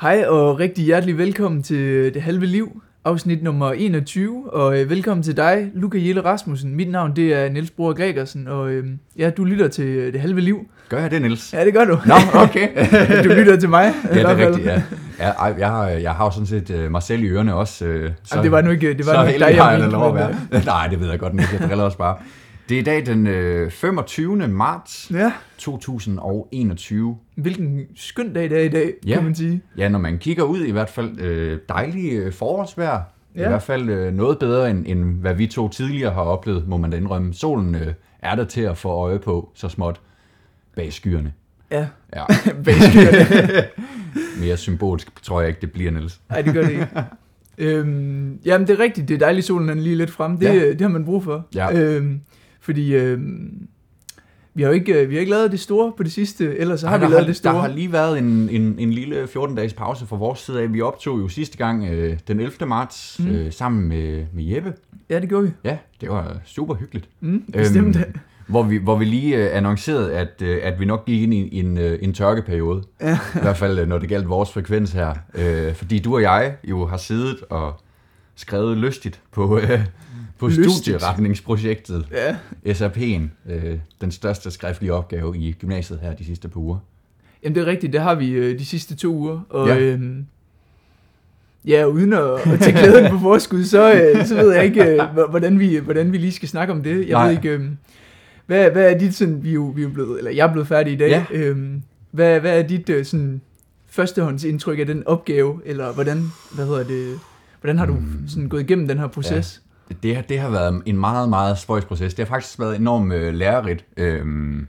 Hej og rigtig hjertelig velkommen til Det Halve Liv, afsnit nummer 21, og øh, velkommen til dig, Luca Jelle Rasmussen. Mit navn det er Niels Bror Gregersen, og øh, ja, du lytter til øh, Det Halve Liv. Gør jeg det, Niels? Ja, det gør du. Nå, okay. du lytter til mig, ja, det er rigtigt, ja. ja ej, jeg, har, jeg har jo sådan set uh, mig selv i ørerne også. Uh, så, Jamen, det var nu ikke, det var så nu ikke dig, jeg mente, være. Nej, det ved jeg godt ikke. Jeg driller også bare. Det er i dag den øh, 25. marts Ja, 2021. hvilken skøn dag det er i dag, Ja. kan man sige. Ja, når man kigger ud i hvert fald øh, dejlig øh, forårsvejr. Ja. I hvert fald øh, noget bedre, end, end hvad vi to tidligere har oplevet, må man da indrømme. Solen øh, er der til at få øje på så småt bag skyerne. Ja, Ja, bag skyerne. mere symbolsk tror jeg ikke, det bliver, Niels. Nej, det gør det ikke. øhm, jamen, det er rigtigt. Det er dejligt, solen er lige lidt frem. Det, ja. det har man brug for. Ja. Øhm, fordi øhm, vi har jo ikke, vi har ikke lavet det store på det sidste, ellers så har Ej, vi lavet det store. Der har lige været en, en, en lille 14-dages pause fra vores side af. Vi optog jo sidste gang øh, den 11. marts Mm. mm. øh, sammen med, med Jeppe. Ja, det gjorde vi. Ja, det var super hyggeligt. Mm, bestemt. Øhm, hvor, vi, hvor vi lige øh, annoncerede, at, øh, at vi nok gik ind i en, øh, en tørkeperiode. Ja. I hvert fald, øh, når det galt vores frekvens her. Øh, fordi du og jeg jo har siddet og skrevet lystigt på, øh, på Lystigt. studieretningsprojektet. ja. SRP'en, øh, den største skriftlige opgave i gymnasiet her de sidste par uger. Jamen, det er rigtigt. Det har vi øh, de sidste to uger. Og Ja. øhm, ja uden at, at tage glæden på forskud, så, øh, så ved jeg ikke, øh, hvordan, vi, hvordan vi lige skal snakke om det. Jeg Nej. ved ikke, øh, hvad, hvad er dit sådan, vi er jo, vi er blevet, eller jeg er blevet færdig i dag. Ja. Øhm, hvad, hvad er dit øh, sådan, førstehåndsindtryk af den opgave, eller hvordan, hvad hedder det, hvordan har du Mm. sådan gået igennem den her proces? Det, det har været en meget, meget spøjs proces. Det har faktisk været enormt øh, lærerigt. Øhm,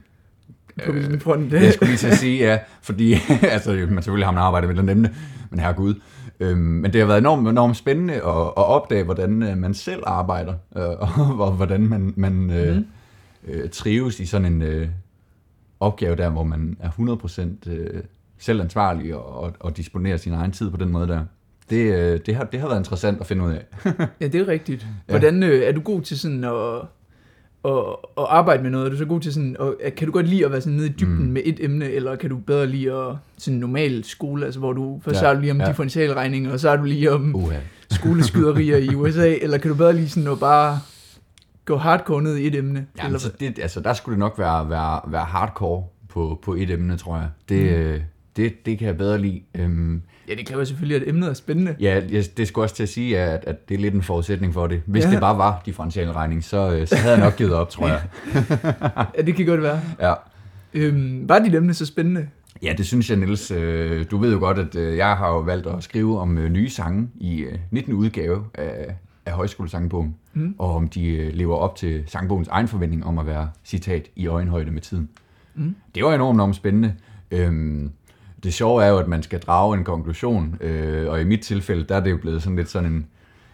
På hvilken front? det skulle lige til at sige, ja. Fordi, altså, man selvfølgelig har man arbejdet med den emne, men herregud. Øhm, men det har været enormt, enormt spændende at, at opdage, hvordan øh, man selv arbejder, øh, og hvordan man, man øh, Mhm. øh, trives i sådan en øh, opgave der, hvor man er 100% øh, selv ansvarlig og, og, og disponerer sin egen tid på den måde der. Det, øh, det, har, det har været interessant at finde ud af. Ja, det er rigtigt. Hvordan øh, er du god til sådan at, at, at arbejde med noget? Er du så god til sådan, og, kan du godt lide at være sådan nede i dybden Mm. med et emne, eller kan du bedre lide at sådan normal skole, altså hvor du, først Ja, ja, er du lige om ja. ja. differentialregning, og så er du lige om Uha. skoleskyderier i USA, eller kan du bedre lige sådan at bare gå hardcore ned i et emne? Jamen, eller, så det, altså, der skulle det nok være, være, være hardcore på, på et emne, tror jeg. Det, mm. det, det kan jeg bedre lide. Øhm, ja, det kræver selvfølgelig, at emnet er spændende. ja, det skulle også til at sige, at, at det er lidt en forudsætning for det. Hvis ja. Det bare var differentialregning, så, øh, så havde jeg nok givet op, tror jeg. Ja, det kan godt være. Ja. Øhm, var dit emne så spændende? Ja, det synes jeg, Niels. Øh, Du ved jo godt, at øh, jeg har jo valgt at skrive om øh, nye sange i øh, 19. udgave af, af Højskolesangbogen, Mm. og om de lever op til sangbogens egen forventning om at være, citat, i øjenhøjde med tiden. Mm. Det var enormt, enormt spændende. Øhm, det sjove er jo, at man skal drage en konklusion, øh, og i mit tilfælde, der er det jo blevet sådan lidt sådan en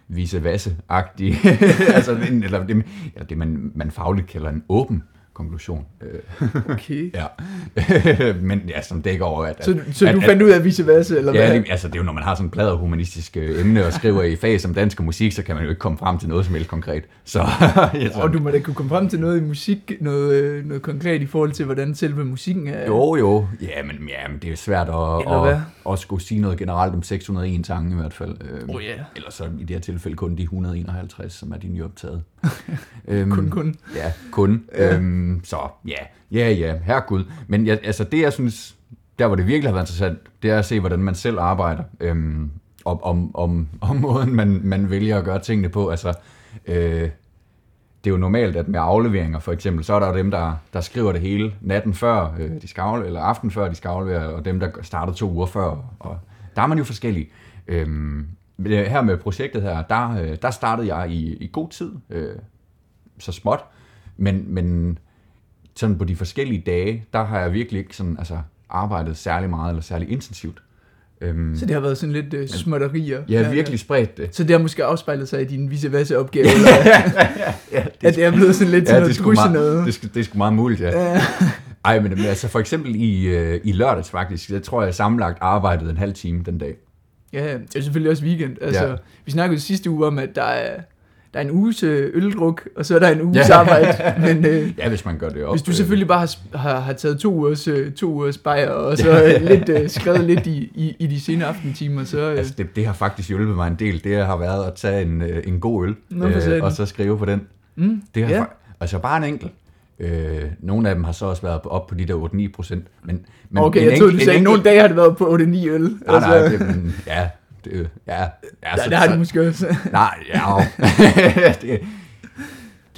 vice agtig altså, eller det, eller det man, man fagligt kalder en åben konklusion. Øh, Okay. ja. Men ja, som dækker over, at... Så, så at, du fandt ud af vice versa, eller Ja, hvad? lige, altså det er jo, når man har sådan en plader humanistisk øh, emne og skriver i fag som dansk og musik, så kan man jo ikke komme frem til noget som helst konkret. Så, ja, Og du må da kunne komme frem til noget i musik, noget, øh, noget konkret i forhold til, hvordan selve musikken er. Jo, jo. Ja, men, ja, men det er svært at, hvad? at, at skulle sige noget generelt om 601 sange i hvert fald. Øhm, Oh, ja. Eller så i det her tilfælde kun de 151, som er de nyoptaget. øhm, Kun, kun. Ja, kun. Ja. Øhm, så ja, ja, ja, herregud. Men jeg, altså det, jeg synes, der hvor det virkelig har været interessant, det er at se, hvordan man selv arbejder. Øhm, om, om, om, om måden, man, man vælger at gøre tingene på. Altså, øh, det er jo normalt, at med afleveringer for eksempel, så er der jo dem, der, der skriver det hele natten før øh, de skal aflevere, eller aften før de skal aflevere, og dem, der starter to uger før. Og der er man jo forskellige. Øhm, her med projektet her, der, øh, der startede jeg i, i god tid, øh, så småt, men, men sådan på de forskellige dage, der har jeg virkelig ikke sådan, altså, arbejdet særlig meget eller særlig intensivt. Øhm, Så det har været sådan lidt uh, småtterier. har virkelig spredt det. Så det har måske afspejlet sig i din vice versa opgave, eller ja, at det er blevet sådan lidt til Ja, noget det er, sgu drusse meget, noget. det, det er sgu meget muligt, ja. Ja. Ej, men altså for eksempel i, øh, i lørdags faktisk, jeg tror jeg sammenlagt arbejdede en halv time den dag. Ja, det er selvfølgelig også weekend. Altså, Ja. Vi snakkede sidste uge om, at der er, der er en uges øh, øldruk, og så er der en uges arbejde. Men øh, Ja, hvis man gør det op. hvis du øh, selvfølgelig bare har, har, har taget to ugers, øh, to ugers bajer, og så øh, lidt, øh, skrevet lidt i, i, i de sene aftentimer, så... Øh, Altså, det, det har faktisk hjulpet mig en del. Det har været at tage en, øh, en god øl, Nå, satan. og så skrive på den. mm, Det har Ja. ja. Altså bare en enkelt. Øh, nogle af dem har så også været op på de der 8-9 procent. Men, men okay, jeg troede, du sagde, en at nogle dage har det været på 8-9 øl. Nej, nej, det, men, ja, det, ja, ja, ja, det har det måske også. Nej, ja, det,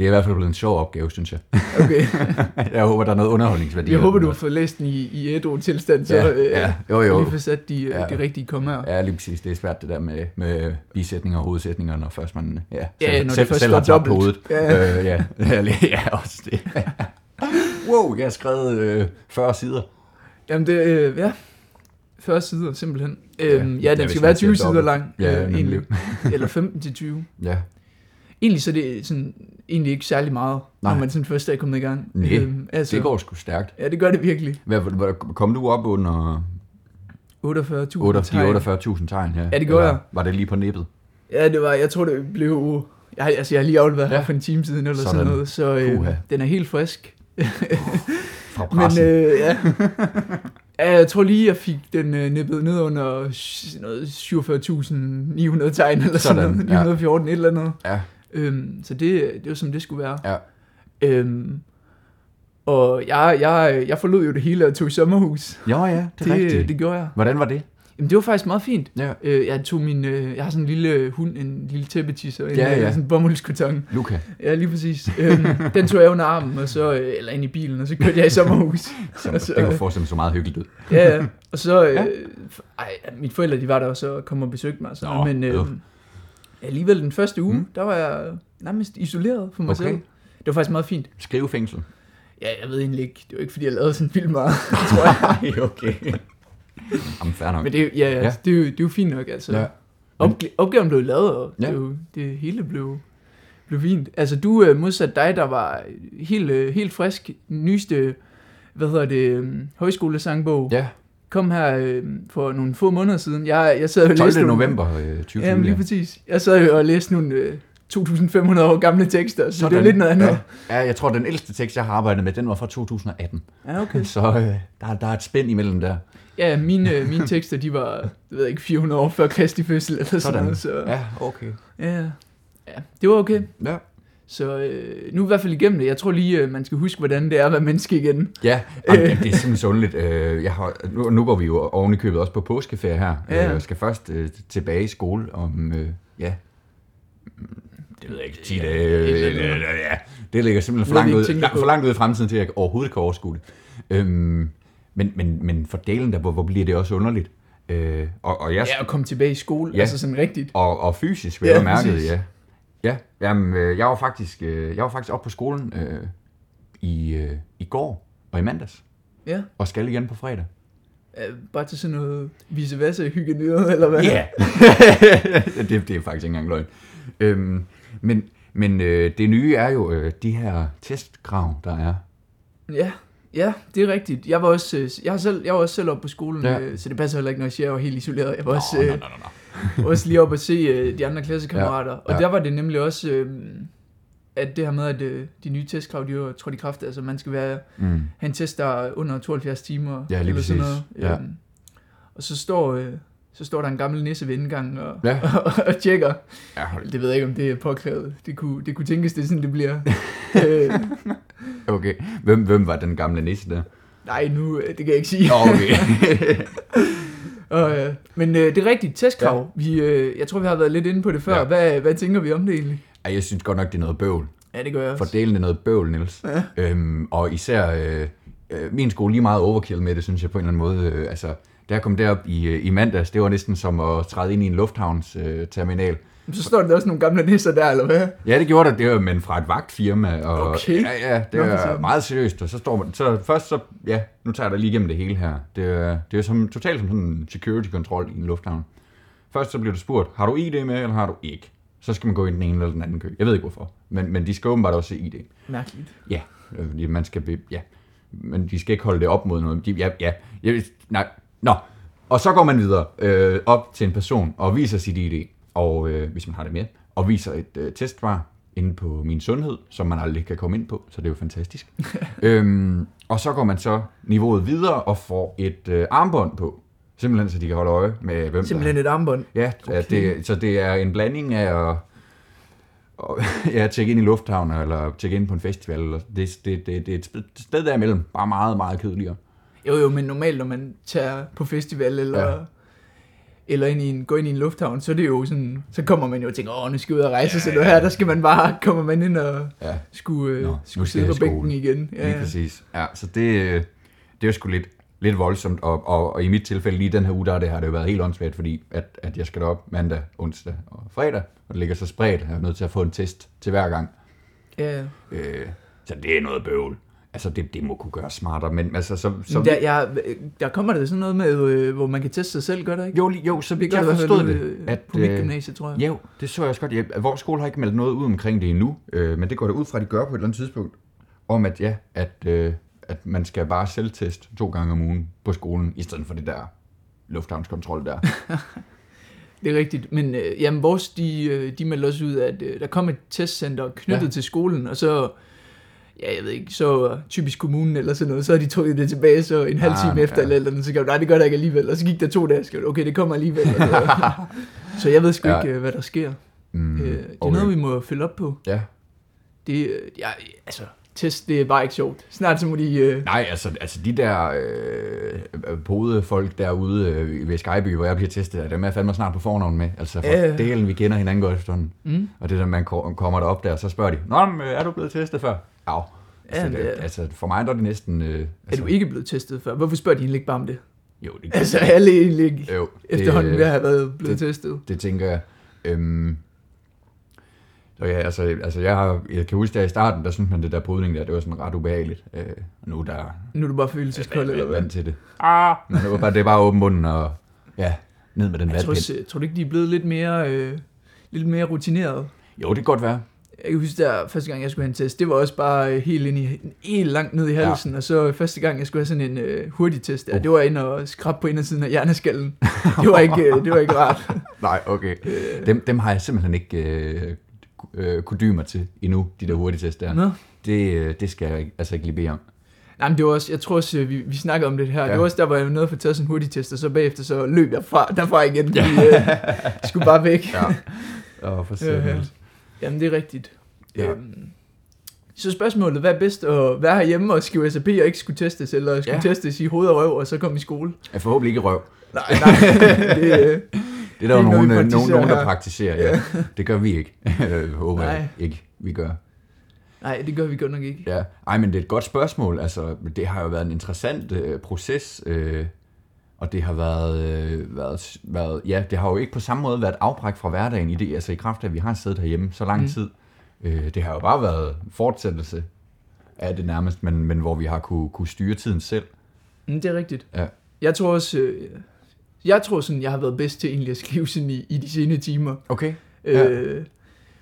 det er i hvert fald blevet en sjov opgave, synes jeg. Okay. Jeg håber, der er noget underholdningsværdi. Jeg håber, du har fået læst den i, i ædru tilstand, så Ja, øh, ja, jo, jo. lige få sat de, ja. De rigtige kommaer. Ja, lige præcis. Det er svært det der med, med bisætninger og hovedsætninger, når først man ja, Ja, selv, når det selv, først selv har tabt hovedet. Ja. Øh, ja. ja, også det. wow, jeg har skrevet øh, 40 sider. Jamen det, øh, ja, 40 sider simpelthen. Øhm, ja, ja, den skal være siger 20 sider lang, Ja, øh, egentlig. Eller 15 til 20. Ja, Egentlig så er det sådan, egentlig ikke særlig meget, Nej. Når man sådan først er kommet i gang. Nej, Øhm, altså, det går sgu stærkt. Ja, det gør det virkelig. Hvad, hvad, kom du op under 48.000 8, tegn. de 48.000 tegn her? Ja, det gjorde jeg. Var det lige på nippet? Ja, det var, jeg tror det blev, jeg, altså jeg har lige afleveret ja. Ja. her for en time siden eller sådan, Sådan. noget, så øh, den er helt frisk. Fra Men pressen? øh, ja. ja, jeg tror lige, jeg fik den øh, nippet ned under s- noget 47.900 tegn eller sådan, Sådan, noget. ja. 914 et eller andet. ja, Øhm, så det, det var som det skulle være. ja. Øhm, og jeg, jeg, jeg forlod jo det hele og tog i sommerhus. Jo, ja, det Det, rigtigt. det gjorde jeg. Hvordan var det? Jamen, det var faktisk meget fint. Ja. Øh, jeg tog min, øh, jeg har sådan en lille hund, en lille tæppetisser, en, Ja, øh, ja. sådan en bomuldskarton. Luca. Ja, lige præcis. øhm, den tog jeg under armen, og så, øh, eller ind i bilen, og så kørte jeg i sommerhus. Så, Og så, det kunne forestille mig så meget hyggeligt ud. ja, ja. Og så, øh, Ja. ej, mine forældre, de var der også og kom og besøgte mig. Sådan, Nå, men øh, øh. Alligevel den første uge, Mm. der var jeg nærmest isoleret for mig Okay. selv. Det var faktisk meget fint. Skrivefængsel. Ja, jeg ved egentlig ikke, det var ikke fordi, jeg lavede sådan vildt meget, tror jeg. Okay. Jamen, fair nok. Men det, jo- ja, ja. Ja. Det, er jo, det er jo fint nok, altså. Ja. Opg- opgaven blev lavet, og Ja. det, jo, det hele blev, blev fint. Altså, du øh, modsat dig, der var helt, øh, helt frisk, nyeste, hvad hedder det, øh, højskolesangbog, Ja, kom her øh, for nogle få måneder siden. Jeg, jeg sad og 12. læste nogle- november øh, 2020. Jamen lige præcis. Jeg sad jo og læste nogle øh, 2.500 år gamle tekster, så Sådan. det er lidt noget andet. Ja. ja, jeg tror, den ældste tekst, jeg har arbejdet med, den var fra 2018. Ja, okay. Så øh, der, der er et spænd imellem der. Ja, mine, øh, mine tekster, de var, jeg ved ikke, 400 år før Kristi fødsel, eller sådan, Sådan. noget. Så, ja. Ja, okay. ja. ja, det var okay. Ja, Så øh, nu er i hvert fald igennem det. Jeg tror lige, øh, man skal huske, hvordan det er at være menneske igen. ja jamen, det, det er simpelthen så underligt. Øh, Jeg har, nu, nu går vi jo oven i købet også på påskeferie her. Ja. Jeg skal først øh, tilbage i skole om, øh, ja, det ved jeg ikke, 10 Ja, dage. eller Øh, andet. ja, det ligger simpelthen for langt, ud, for langt ud i fremtiden til, at jeg overhovedet kan overskue det. Øhm, men, men, men for delen der, hvor, hvor bliver det også underligt. Øh, og, og jeg, Ja, at komme tilbage i skole, Ja. altså sådan rigtigt. Og, og fysisk, vil Ja, jeg mærke det, præcis. ja. Ja, jamen, øh, jeg var faktisk, øh, jeg var faktisk oppe på skolen øh, i, øh, i går og i mandags, Ja, og skal igen på fredag. øh, bare til sådan noget vice versa hygge eller hvad? Ja! det, det er faktisk ikke engang løgn. Øhm, men men øh, det nye er jo øh, de her testkrav, der er. Ja, ja, det er rigtigt. Jeg var også, øh, jeg har selv, jeg var også selv oppe på skolen, Ja. ja. så det passer heller ikke, når jeg siger, at jeg var helt isoleret. Jeg var også, Nå, øh, nå, nå, nå, også lige oppe at se øh, de andre klassekammerater. Ja, Og ja. der var det nemlig også, øh, at det her med, at øh, de nye testkrav, de var trådt i kraft. Altså man skal være, Mm. have en test, der er under 72 timer. Ja, lige eller sådan noget. Ja. Øhm, og så står, øh, så står der en gammel nisse ved indgangen og, Ja. ja. og, og tjekker. Ja, hold. Det ved jeg ikke, om det er påkrævet. Det kunne, det kunne tænkes, det sådan, det bliver. øh, Okay. Hvem, hvem var den gamle nisse der? nej, nu, øh, det kan jeg ikke sige. Okay. Og, øh, men øh, det er rigtigt, testkrav. Ja. Vi, øh, jeg tror, vi har været lidt inde på det før. Ja. Ja. Hvad, hvad tænker vi om det egentlig? Ej, jeg synes godt nok, det er noget bøvl. Ja, det gør jeg også. delen er noget bøvl, Niels. Ja. Øhm, og især øh, øh, min skole lige meget overkill med det, synes jeg på en eller anden måde. Øh, altså, da jeg kom derop i, øh, i mandags, det var næsten som at træde ind i en lufthavnsterminal. Øh, terminal. Så står der også nogle gamle nisser der, eller hvad? ja, det gjorde der, det var, men fra et vagtfirma. Og, Okay. Ja, ja, det søren. meget seriøst. Og så står man, så først så, ja, nu tager jeg dig lige igennem det hele her. Det er, det er som, totalt som sådan en security kontrol i en lufthavn. Først så bliver du spurgt, har du ID med, eller har du ikke? Så skal man gå i den ene eller den anden kø. Jeg ved ikke hvorfor, men, men de skal åbenbart også se ID. Mærkeligt. Ja, øh, man skal ja. Men de skal ikke holde det op mod noget. De, ja, ja. Jeg, nej. Nå. Og så går man videre øh, op til en person og viser sit ID. Og øh, hvis man har det med. og viser et øh, testsvar inde på min sundhed, som man aldrig kan komme ind på, så det er jo fantastisk. øhm, og så går man så niveauet videre og får et øh, armbånd på, simpelthen så de kan holde øje med, hvem Simpelthen et armbånd. Ja, okay. det, så det er en blanding af at, at ja, tjekke ind i lufthavnen, eller tjekke ind på en festival. Eller det, det, det, det er et sted- sted derimellem, bare meget, meget kedeligere. Jo, jo, men normalt, når man tager på festival eller, Ja. eller ind i en, går ind i en lufthavn, så er det jo sådan, så kommer man jo og tænker, åh, nu skal jeg ud og rejse, ja, så nu her, der skal man bare, kommer man ind og Ja, skulle, øh, Nå, skulle sidde på bænken igen. ja. lige præcis. Ja, så det, det er jo sgu lidt, lidt voldsomt, og, og, og, i mit tilfælde lige den her uge, der har det, har det jo været helt åndssvagt, fordi at, at jeg skal derop mandag, onsdag og fredag, og det ligger så spredt, jeg er nødt til at få en test til hver gang. Ja, Øh, så det er noget bøvl. Altså, det, det må kunne gøres smartere, men altså, så... så der, jeg, der kommer der sådan noget med, øh, hvor man kan teste sig selv, gør der ikke? jo, jo, så det vidt jeg forstod det, øh, at... på mit øh, gymnasie, tror jeg. Jo, det så jeg også godt. Ja, vores skole har ikke meldt noget ud omkring det endnu, øh, men det går det ud fra, at de gør på et eller andet tidspunkt, om at ja, at, øh, at man skal bare selvteste to gange om ugen på skolen, i stedet for det der lufthavnskontrol der. Det er rigtigt, men øh, jamen, vores, de, øh, de meldte også ud, at øh, der kom et testcenter knyttet ja. til skolen, og så, ja, jeg ved ikke, så typisk kommunen eller sådan noget, så har de trukket det tilbage, så en halv Ah, time efter, ja. eller, eller så gjorde nej, det gør der ikke alligevel, og så gik der to dage, og okay, det kommer alligevel. Og så, jeg ved sgu Ja. ikke, øh, hvad der sker. Mm, øh, det er okay. noget, vi må følge op på. Ja. Det, øh, ja, altså, test, det er bare ikke sjovt. Snart så må de... Øh, Nej, altså, altså de der øh, pode folk derude øh, ved Skyby, hvor jeg bliver testet, dem er jeg fandme snart på fornavn med. Altså for ja. delen, vi kender hinanden godt efterhånden. mm, Og det der, man ko- kommer derop der, så spørger de, Nå, men, øh, er du blevet testet før? Au. Altså, Ja, det, det er- altså, for mig der er det næsten... Øh, er altså, du ikke blevet testet før? Hvorfor spørger de egentlig ikke bare om det? Jo, det, Altså, alle egentlig ikke jo, efterhånden ved at have været blevet det- testet. Det tænker jeg. Øhm, så ja, altså, altså jeg, har, jeg kan huske, at i starten, der synes man, det der brydning der, det var sådan ret ubehageligt. Øh, nu er der Nu er du bare følelseskold, eller hvad? vant til det. Ah. Men det, var bare, det er bare åben munden og ja, ned med den Jeg tror, vatpind. tror du ikke, de er blevet lidt mere, øh, lidt mere rutineret? Jo, det kan godt være. Jeg kan huske, der første gang, jeg skulle have en test, det var også bare øh, helt, ind i, helt langt ned i halsen, ja. og så første gang, jeg skulle have sådan en øh, hurtig test, der, Uh. det var ind og skrab på indersiden af hjerneskallen. Det var ikke, øh, det var ikke rart. Nej, okay. Øh, Dem, dem har jeg simpelthen ikke øh, øh, kudymer til endnu, de der hurtigtest der. Nå. Det, øh, det skal jeg ikke, altså ikke lige bede om. Nej, men det var også, jeg tror også, øh, vi, vi snakkede om det her, ja. Ja. det var også der, hvor jeg nåede at få taget sådan en hurtig test, og så bagefter så løb jeg fra, derfra igen, fordi øh, jeg skulle bare væk. Ja. Åh, for Ja, ja. Jamen, det er rigtigt. Ja. Øhm, så spørgsmålet, hvad er bedst at være herhjemme og skrive SAP og ikke skulle testes, eller skulle Ja. ja. testes i hoved og røv, og så komme i skole? Jeg forhåbentlig ikke røv. Nej, nej, det, øh, Det er der jo nogen, øh, nogen, der praktiserer. Ja. Det gør vi ikke. Øh, håber jeg Nej. ikke, vi gør. nej, det gør vi godt nok ikke. Ja. Ej, men det er et godt spørgsmål. Altså, det har jo været en interessant øh, proces, øh, og det har været, øh, været, været, ja, det har jo ikke på samme måde været afbræk fra hverdagen i det, altså i kraft af, at vi har siddet herhjemme så lang Mm. tid. Øh, det har jo bare været fortsættelse af det nærmest, men, men hvor vi har kunne, kunne styre tiden selv. Mm, det er rigtigt. Ja. Jeg tror også, øh, jeg tror sådan, jeg har været bedst til egentlig at skrive sådan i, i de sene timer. Okay. Ja. Øh,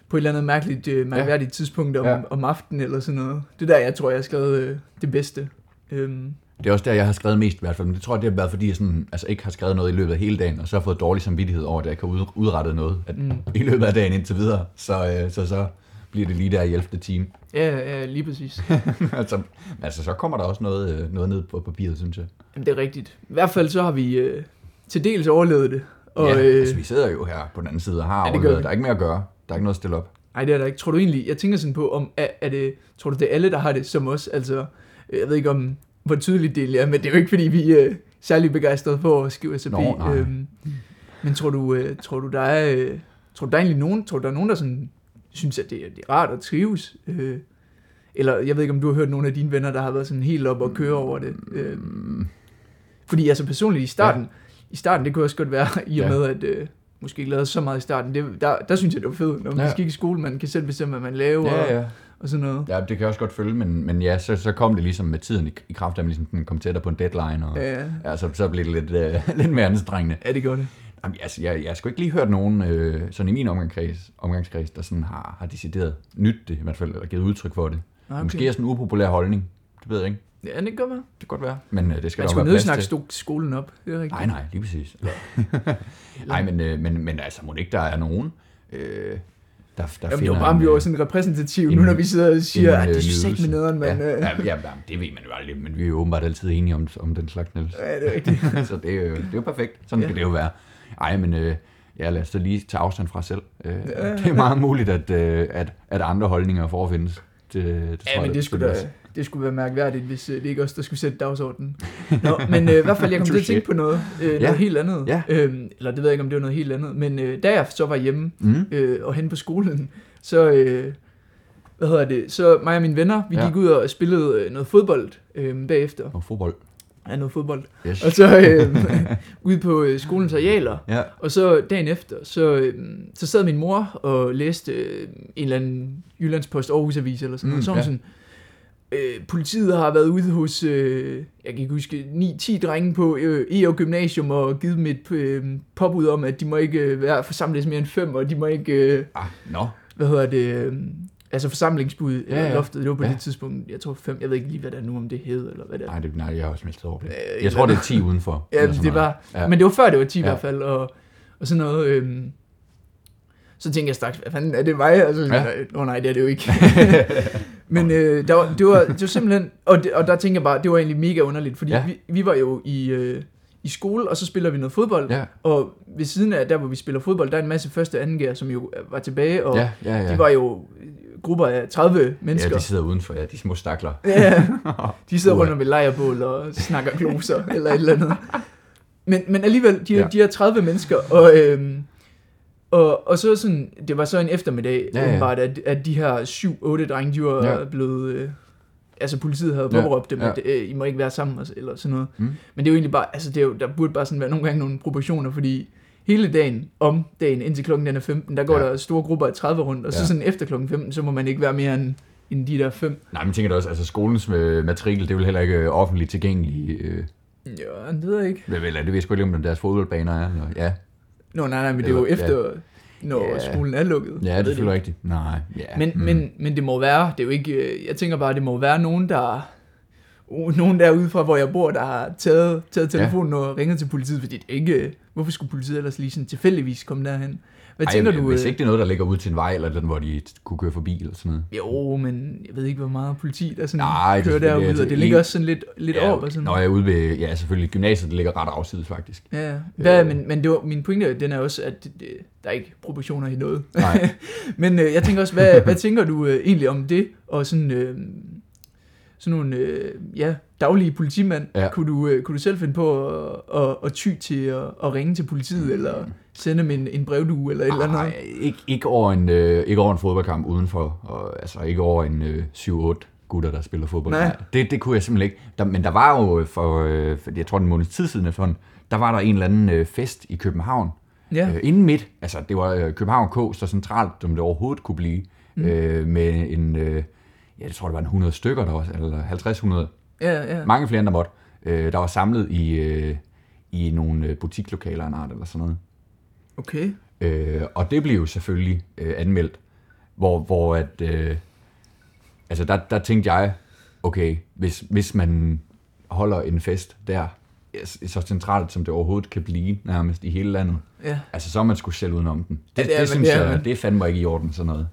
på et eller andet mærkeligt, øh, mærkværdigt tidspunkt om, Ja. ja. om aftenen eller sådan noget. Det er der, jeg tror, jeg har skrevet øh, det bedste. Øhm, Det er også der, jeg har skrevet mest i hvert fald, men det tror jeg, det har været, fordi jeg sådan, altså ikke har skrevet noget i løbet af hele dagen, og så har fået dårlig samvittighed over, at jeg kan ud, udrette noget at, Mm. i løbet af dagen indtil videre. Så, øh, så, så bliver det lige der i 11. time. ja, ja, lige præcis. altså, altså, så kommer der også noget, øh, noget ned på papiret, synes jeg. Jamen, det er rigtigt. I hvert fald så har vi øh, til dels overlevet det. Og, ja, øh, altså, vi sidder jo her på den anden side og har Ja, det overlevet. Der er ikke mere at gøre. Der er ikke noget at stille op. Nej, det er der ikke. Tror du egentlig, jeg tænker sådan på, om er, er det, tror du det er alle, der har det som os? Altså, jeg ved ikke om, hvor tydeligt det er, men det er jo ikke, fordi vi er øh, særlig begejstrede for at skrive SAP. Nå, nej. øhm, men tror du, øh, tror du, der er, øh, tror du, der er egentlig nogen, tror du, der er nogen, der sådan, synes, at det, er- det er rart at trives? Øh, eller jeg ved ikke, om du har hørt nogle af dine venner, der har været sådan helt op og køre over det. Øh, fordi altså personligt i starten, ja. i starten, det kunne også godt være, i og Ja. med, at øh, måske ikke lavede så meget i starten, det, der, der synes jeg, det var fedt, når man Ja. ja. skal i skole, man kan selv bestemme, hvad man laver, Ja, ja. og sådan noget. Ja, det kan jeg også godt følge, men, men ja, så, så kom det ligesom med tiden i, i kraft af, at man ligesom kom tættere på en deadline, og ja. Ja, så, så blev det lidt, øh, lidt mere anstrengende. ja det gør det. Jamen, altså, jeg, jeg har sgu ikke lige hørt nogen, øh, sådan i min omgangskreds, omgangskreds der sådan har, har decideret nyt det, i hvert fald, eller givet udtryk for det. Okay. Okay. Måske er sådan en upopulær holdning, det ved jeg ikke. Ja, det kan godt være. Det kan godt være. Men øh, det skal Man skulle være plads til. sto- skolen op, det er rigtigt. Nej, nej, lige præcis. nej, men, øh, men, men altså, må det ikke der er nogen, øh, der, der Jamen, det var bare, om vi var sådan repræsentativ, nu når vi sidder og siger, at det er sæt med nederen, men... Ja, øh, ja, ja, ja, det ved man jo aldrig, men vi er jo åbenbart altid enige om, om den slags, Niels. Ja, det er rigtigt. så det er, jo, det er jo perfekt. Sådan Ja. ja. kan det jo være. Ej, men øh, ja, lad os da lige tage afstand fra selv. Øh, Ja. Det er meget muligt, at, øh, at, at andre holdninger forefindes. Det, det tror Ja, jeg, men det skulle, da. Det skulle være mærkværdigt, hvis øh, det ikke os, der skulle sætte dagsordenen. Nå, men øh, i hvert fald, jeg kom til at tænke på noget, øh, noget Ja. helt andet. Ja. Øhm, eller det ved jeg ikke, om det var noget helt andet. Men øh, da jeg så var hjemme Mm. øh, og hen på skolen, så, øh, hvad hedder det, så mig og mine venner, vi Ja. gik ud og spillede øh, noget fodbold øh, bagefter. Og fodbold. Ja, noget fodbold. Yes. Og så øh, ude på øh, skolens arealer. Ja. Og så dagen efter, så, øh, så sad min mor og læste øh, en eller anden Jyllandspost Aarhus Avis eller sådan Mm, noget. Så ja. sådan, øh, politiet har været ude hos, øh, jeg kan ikke huske, 9-10 drenge på øh, EO Gymnasium og givet dem et øh, påbud om, at de må ikke øh, være forsamles mere end fem, og de må ikke, øh, Ah, nå. hvad hedder det, øh, altså forsamlingsbud, ja, Ja, ja. loftet, det var på Ja. det tidspunkt, jeg tror fem, jeg ved ikke lige, hvad der er nu, om det hed, eller hvad det er. Nej, det, nej, jeg har også mistet overblik. Øh, Jeg tror, det er 10 udenfor. Ja, det var, Ja. men det var før det var 10 i Ja. hvert fald, og, og sådan noget. Øhm, så tænkte jeg straks, hvad fanden er det mig? Altså, Ja. ja. Nå nej, det er det jo ikke. men øh, der var, det, var, det var simpelthen, og, det, og der tænker jeg bare, det var egentlig mega underligt, fordi Ja. ja. vi, vi var jo i, øh, i skole, og så spiller vi noget fodbold, Ja, og ved siden af der, hvor vi spiller fodbold, der er en masse første og anden gear, som jo var tilbage, og ja, ja. ja. de var jo grupper af 30 ja, mennesker. de sidder udenfor, ja, de små stakler. Ja, de sidder rundt om et lejrbål og snakker gloser eller et eller andet. Men, men alligevel, de, ja. Ja. de er 30 mennesker, og, øhm, og, og så sådan, det var så en eftermiddag, Ja, ja, ja. åbenbart, at, at de her 7-8 drenge, de var Ja. ja. blevet, øh, altså politiet havde Ja, påråbt dem, ja. at øh, I må ikke være sammen, eller sådan noget. Mm. Men det er jo egentlig bare, altså det er jo, der burde bare sådan være nogle gange nogle proportioner, fordi hele dagen, om dagen, indtil klokken den er 15, der går Ja. ja. der store grupper af 30 rundt, og så Ja. sådan efter klokken 15, så må man ikke være mere end, end de der fem. Nej, men tænker da også, altså skolens øh, matrikel, det er vel heller ikke øh, offentligt tilgængelig. Øh, Ja, det ved jeg ikke. vel, eller det ved jeg sgu ikke, om deres fodboldbaner er. Eller, ja, Nå, nej, nej, men det er jo Eller- efter, når Ja. skolen er lukket. ja Jeg det er ved selvfølgelig rigtigt. Nej, ja. Men, mm. men, men det må være, det er jo ikke, øh, jeg tænker bare, det må være nogen, der, uh, nogen derude fra, hvor jeg bor, der har taget, taget telefonen ja. og ringet til politiet, fordi det er ikke, øh, hvorfor skulle politiet ellers lige sådan tilfældigvis komme derhen? Hvad Ej, tænker men du? Hvis øh, ikke det er noget, der ligger ud til en vej, eller den, hvor de kunne køre forbi, eller sådan noget. Jo, men jeg ved ikke, hvor meget politi der sådan Nej, er kører derude, og det- ligger også sådan lidt, lidt ja, op og sådan Nå, jeg er ude ved, ja, selvfølgelig, gymnasiet, det ligger ret afsides, faktisk. Ja, hvad, Øh. men, men det var, min pointe den er også, at det, der er ikke proportioner i noget. Nej. men øh, jeg tænker også, hvad, hvad tænker du øh, egentlig om det, og sådan, øh, sådan nogle øh, ja, daglige politimand, Ja. kunne, du, øh, kunne du selv finde på at, at, at ty til at, at ringe til politiet, mm. eller sende dem en, en brevdue, eller et eller andet? Nej, ikke, ikke, over en, øh, ikke over en fodboldkamp udenfor, og, altså ikke over en øh, 7-8 gutter, der spiller fodbold. Nej. Det, det kunne jeg simpelthen ikke. Der, men der var jo for, øh, for, jeg tror, en måneds tid siden efterhånden, der var der en eller anden øh, fest i København, Ja, Øh, inden midt, altså det var øh, København K, så centralt, som det overhovedet kunne blive, mm. øh, med en, øh, ja, jeg tror det var en 100 stykker der var, eller 50-100, ja, ja. mange flere end der måtte, øh, der var samlet i, øh, i nogle øh, butiklokaler en art, eller sådan noget. Okay. Øh, og det blev jo selvfølgelig øh, anmeldt, hvor, hvor at, øh, altså der, der tænkte jeg, okay, hvis, hvis man holder en fest der, ja, så centralt som det overhovedet kan blive, nærmest i hele landet, Ja. Altså, så er man sgu selv udenom den. Det, Ja, ja, det er det, synes er jeg, det fandme ikke i orden, sådan noget.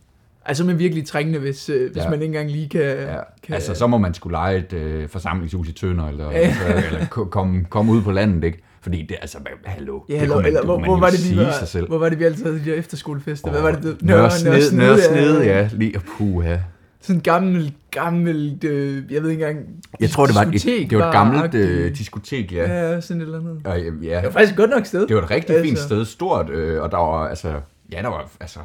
Altså, man virkelig trængende, hvis, øh, hvis Ja. man ikke engang lige kan... Ja. kan Altså, så må man skulle lege et øh, forsamlingshus i Tønder, eller, Ja. altså, eller ko- komme kom ud på landet, ikke? Fordi det, altså, hallo, Ja, det eller, man, hvor, man hvor, var det, sige var, sig selv. hvor var det, vi altid havde de der efterskolefester? Hvad var det? det? Nørre Sned, Nørre Sned, ja. ja. Lige, puha. Sådan gammel, gammelt, øh, jeg ved ikke engang... Jeg tror, det var et, det var et gammelt øh, diskotek, ja. Ja, ja, sådan et eller andet. Og, øh, ja. Det var faktisk et godt nok sted. Det var et rigtig fint Altså. sted, stort, øh, og der var, altså, ja, der var, altså,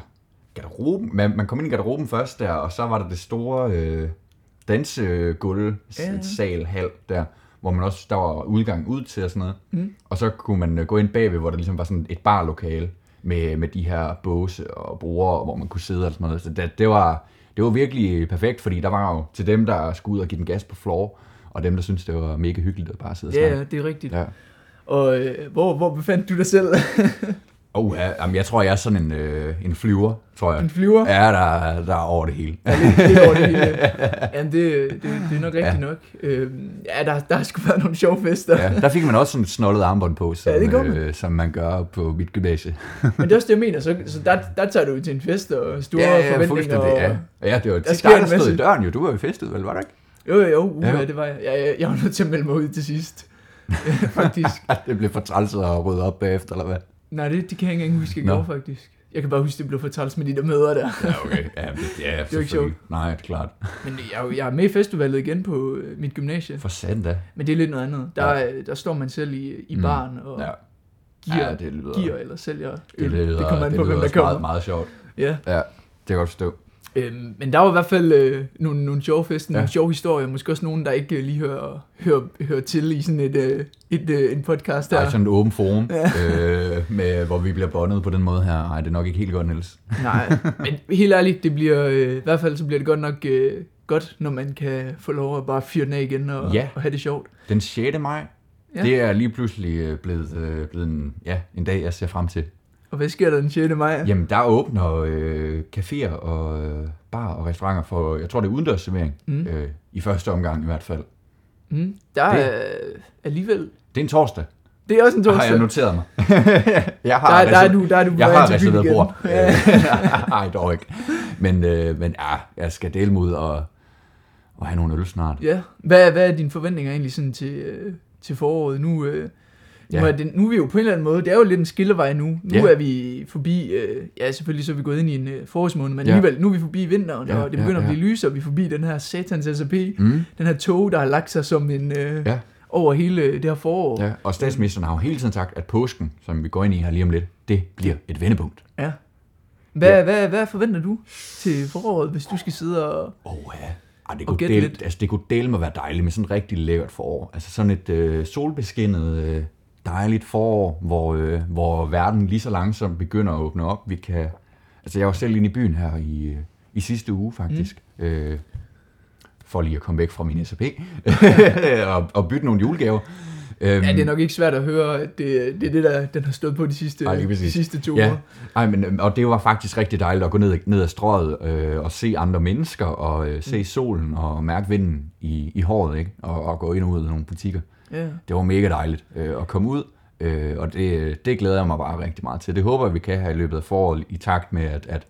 garderoben, man, man kom ind i garderoben først der, og så var der det store øh, dansegulv, Ja, ja. sal, hal der, hvor man også, der var udgang ud til og sådan noget. Mm. Og så kunne man øh, gå ind bagved, hvor der ligesom var sådan et barlokale med, med de her båse og borde, hvor man kunne sidde og sådan noget. Så det, det, var, det var virkelig perfekt, fordi der var jo til dem, der skulle ud og give den gas på floor, og dem, der syntes, det var mega hyggeligt at bare sidde og Ja, snakke. ja, det er rigtigt. Ja. Og øh, hvor, hvor befandt du dig selv? Oh, ja, jamen, jeg tror, jeg er sådan en, øh, en flyver, tror jeg. En flyver? Ja, der, der er over det hele. Ja, lidt, lidt over det hele. Jamen, det, det, det er nok rigtigt Ja. nok. Øhm, ja, der, der har sgu været nogle sjove fester. Ja, der fik man også sådan et snollet armbånd på, som, Ja, det man. øh, som man gør på mit gymnasie. Men det er også det, jeg mener. Så, så der, der tager du til en fest og store forventninger. fuldstændig, Og, ja. Ja, det var Der en der stod i døren jo. Du var jo festet, vel, var du ikke? Jo, jo, jo. Uh, Ja. ja. det var jeg. Jeg, jeg, jeg var nødt til at melde mig ud til sidst. faktisk. det blev for træls at rydde op bagefter, eller hvad? Nej, det, det kan jeg ikke engang huske, jeg Nå. gjorde faktisk. Jeg kan bare huske, det blev for træls med de der møder der. Ja, okay. Ja, det, ja, jo ikke selvfølgelig. Nej, det er klart. Men jeg, jeg er med i festivalet igen på øh, mit gymnasie. For sandt da. Men det er lidt noget andet. Der, Ja. der står man selv i, i Mm. baren og Ja. giver, ja, det lyder, giver eller sælger det, lyder, det kommer an det på, lyder hvem der kommer. Meget, meget sjovt. Ja. Ja, det kan jeg godt forstå. Øhm, men der var i hvert fald øh, nogle, nogle sjove fester, Ja. nogle sjove historier. Måske også nogen, der ikke øh, lige hører, hører, hører til i sådan et, øh, et, øh, en podcast Der er sådan et åbent forum, øh, med, hvor vi bliver bondet på den måde her. Nej, det er nok ikke helt godt, Niels. Nej, men helt ærligt, det bliver, øh, i hvert fald så bliver det godt nok øh, godt, når man kan få lov at bare fyre den af igen og, Ja. og have det sjovt. Den 6. maj, Ja. ja. det er lige pludselig øh, blevet, øh, blevet en, ja, en dag, jeg ser frem til. Og hvad sker der den 6. maj? Jamen, der åbner øh, caféer og øh, bar og restauranter for, jeg tror det er udendørsservering, Mm. øh, i første omgang i hvert fald. Mm, der Det- er alligevel... Det er en torsdag, Det er også en har torsdag. jeg noteret mig. jeg har, der, er- der, er du, der er du på jeg har reserveret bord. Nej, dog ikke. Men, øh, men ja, jeg skal dele mod og, og have nogle øl snart. ja. Hvad, hvad er dine forventninger egentlig sådan til, øh, til foråret? Nu, øh, nu, Ja. er det, nu er vi jo på en eller anden måde, det er jo lidt en skillevej nu. Nu Ja. er vi forbi, øh, ja selvfølgelig så er vi gået ind i en øh, forårsmåned, men Ja. alligevel, nu er vi forbi vinteren, Ja, og det ja, begynder ja. at blive lysere, og vi er forbi den her satans SAP, Mm. den her tog, der har lagt sig som en... Øh, Ja. over hele det her forår. Ja, og statsministeren har jo hele tiden sagt, at påsken, som vi går ind i her lige om lidt, det bliver et vendepunkt. ja. Hvad, Ja. hvad, hvad forventer du til foråret, hvis du skal sidde og... Åh oh, ja. Ej, det, kunne gætte del, lidt. altså, det kunne dele med at være dejligt med sådan et rigtig lækkert forår. Altså sådan et øh, solbeskinnet, øh, dejligt forår, hvor, øh, hvor verden lige så langsomt begynder at åbne op. Vi kan, altså jeg var selv inde i byen her i, øh, i sidste uge faktisk, mm. øh, for lige at komme væk fra min SAP, og, og bytte nogle julegaver. Øhm, Ja, det er nok ikke svært at høre, at det, det er det, der den har stået på de sidste, Ej, de sidste to Ja, uger. Ej, men, øhm, og det var faktisk rigtig dejligt at gå ned, ned ad strøget øh, og se andre mennesker og øh, se solen og mærke vinden i, i håret, ikke? Og, og gå ind og ud af nogle butikker. Ja. Det var mega dejligt øh, at komme ud, øh, og det, det glæder jeg mig bare rigtig meget til. Det håber jeg, vi kan have i løbet af foråret i takt med, at, at,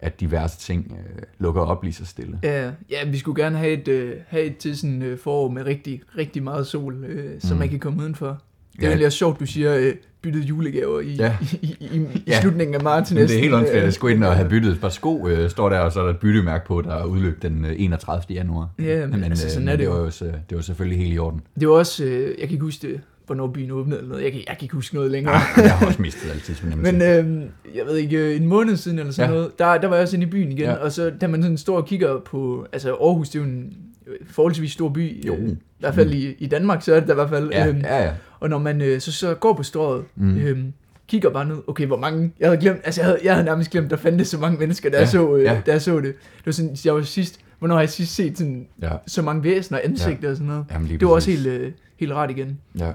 at diverse ting øh, lukker op lige så stille. Ja, ja, vi skulle gerne have et, øh, have et til sådan øh, forår med rigtig, rigtig meget sol, øh, så Mm. man kan komme udenfor. Det er Ja. egentlig også sjovt, du siger øh, byttet julegaver i, Ja. i, i, i, i Ja. slutningen af marts Men det er helt åndssvagt Øh, at skulle ind og have byttet et par sko, øh, står der, og så er der et byttemærke på, der er udløb den øh, 31. januar. Ja, men altså, sådan er det det, jo. var jo, det var selvfølgelig helt i orden. Det var også, øh, jeg kan ikke huske det, hvornår byen åbnede eller noget. Jeg kan, jeg kan ikke huske noget længere. jeg har også mistet altid. Men øh, jeg ved ikke, øh, en måned siden eller sådan Ja. ja. noget, der, der var jeg også inde i byen igen, Ja. ja. og så da man sådan står og kigger på, altså Aarhus, det er jo en øh, forholdsvis stor by, Jo. øh, i hvert fald i, i Danmark, så er det da i hvert fald, ja, øhm, ja, ja. Og når man øh, så, så går på strået, Mm. øhm, kigger bare ned, okay, hvor mange, jeg havde glemt, altså jeg havde, jeg havde nærmest glemt, der fandtes så mange mennesker, da, Ja, jeg, så, øh, ja. da jeg så det. Det var sådan, jeg var sidst, hvornår har jeg sidst set sådan, ja. så mange væsener, ansigter ja. og sådan noget. Jamen, Det var også præcis. helt, øh, helt rart igen. Ja.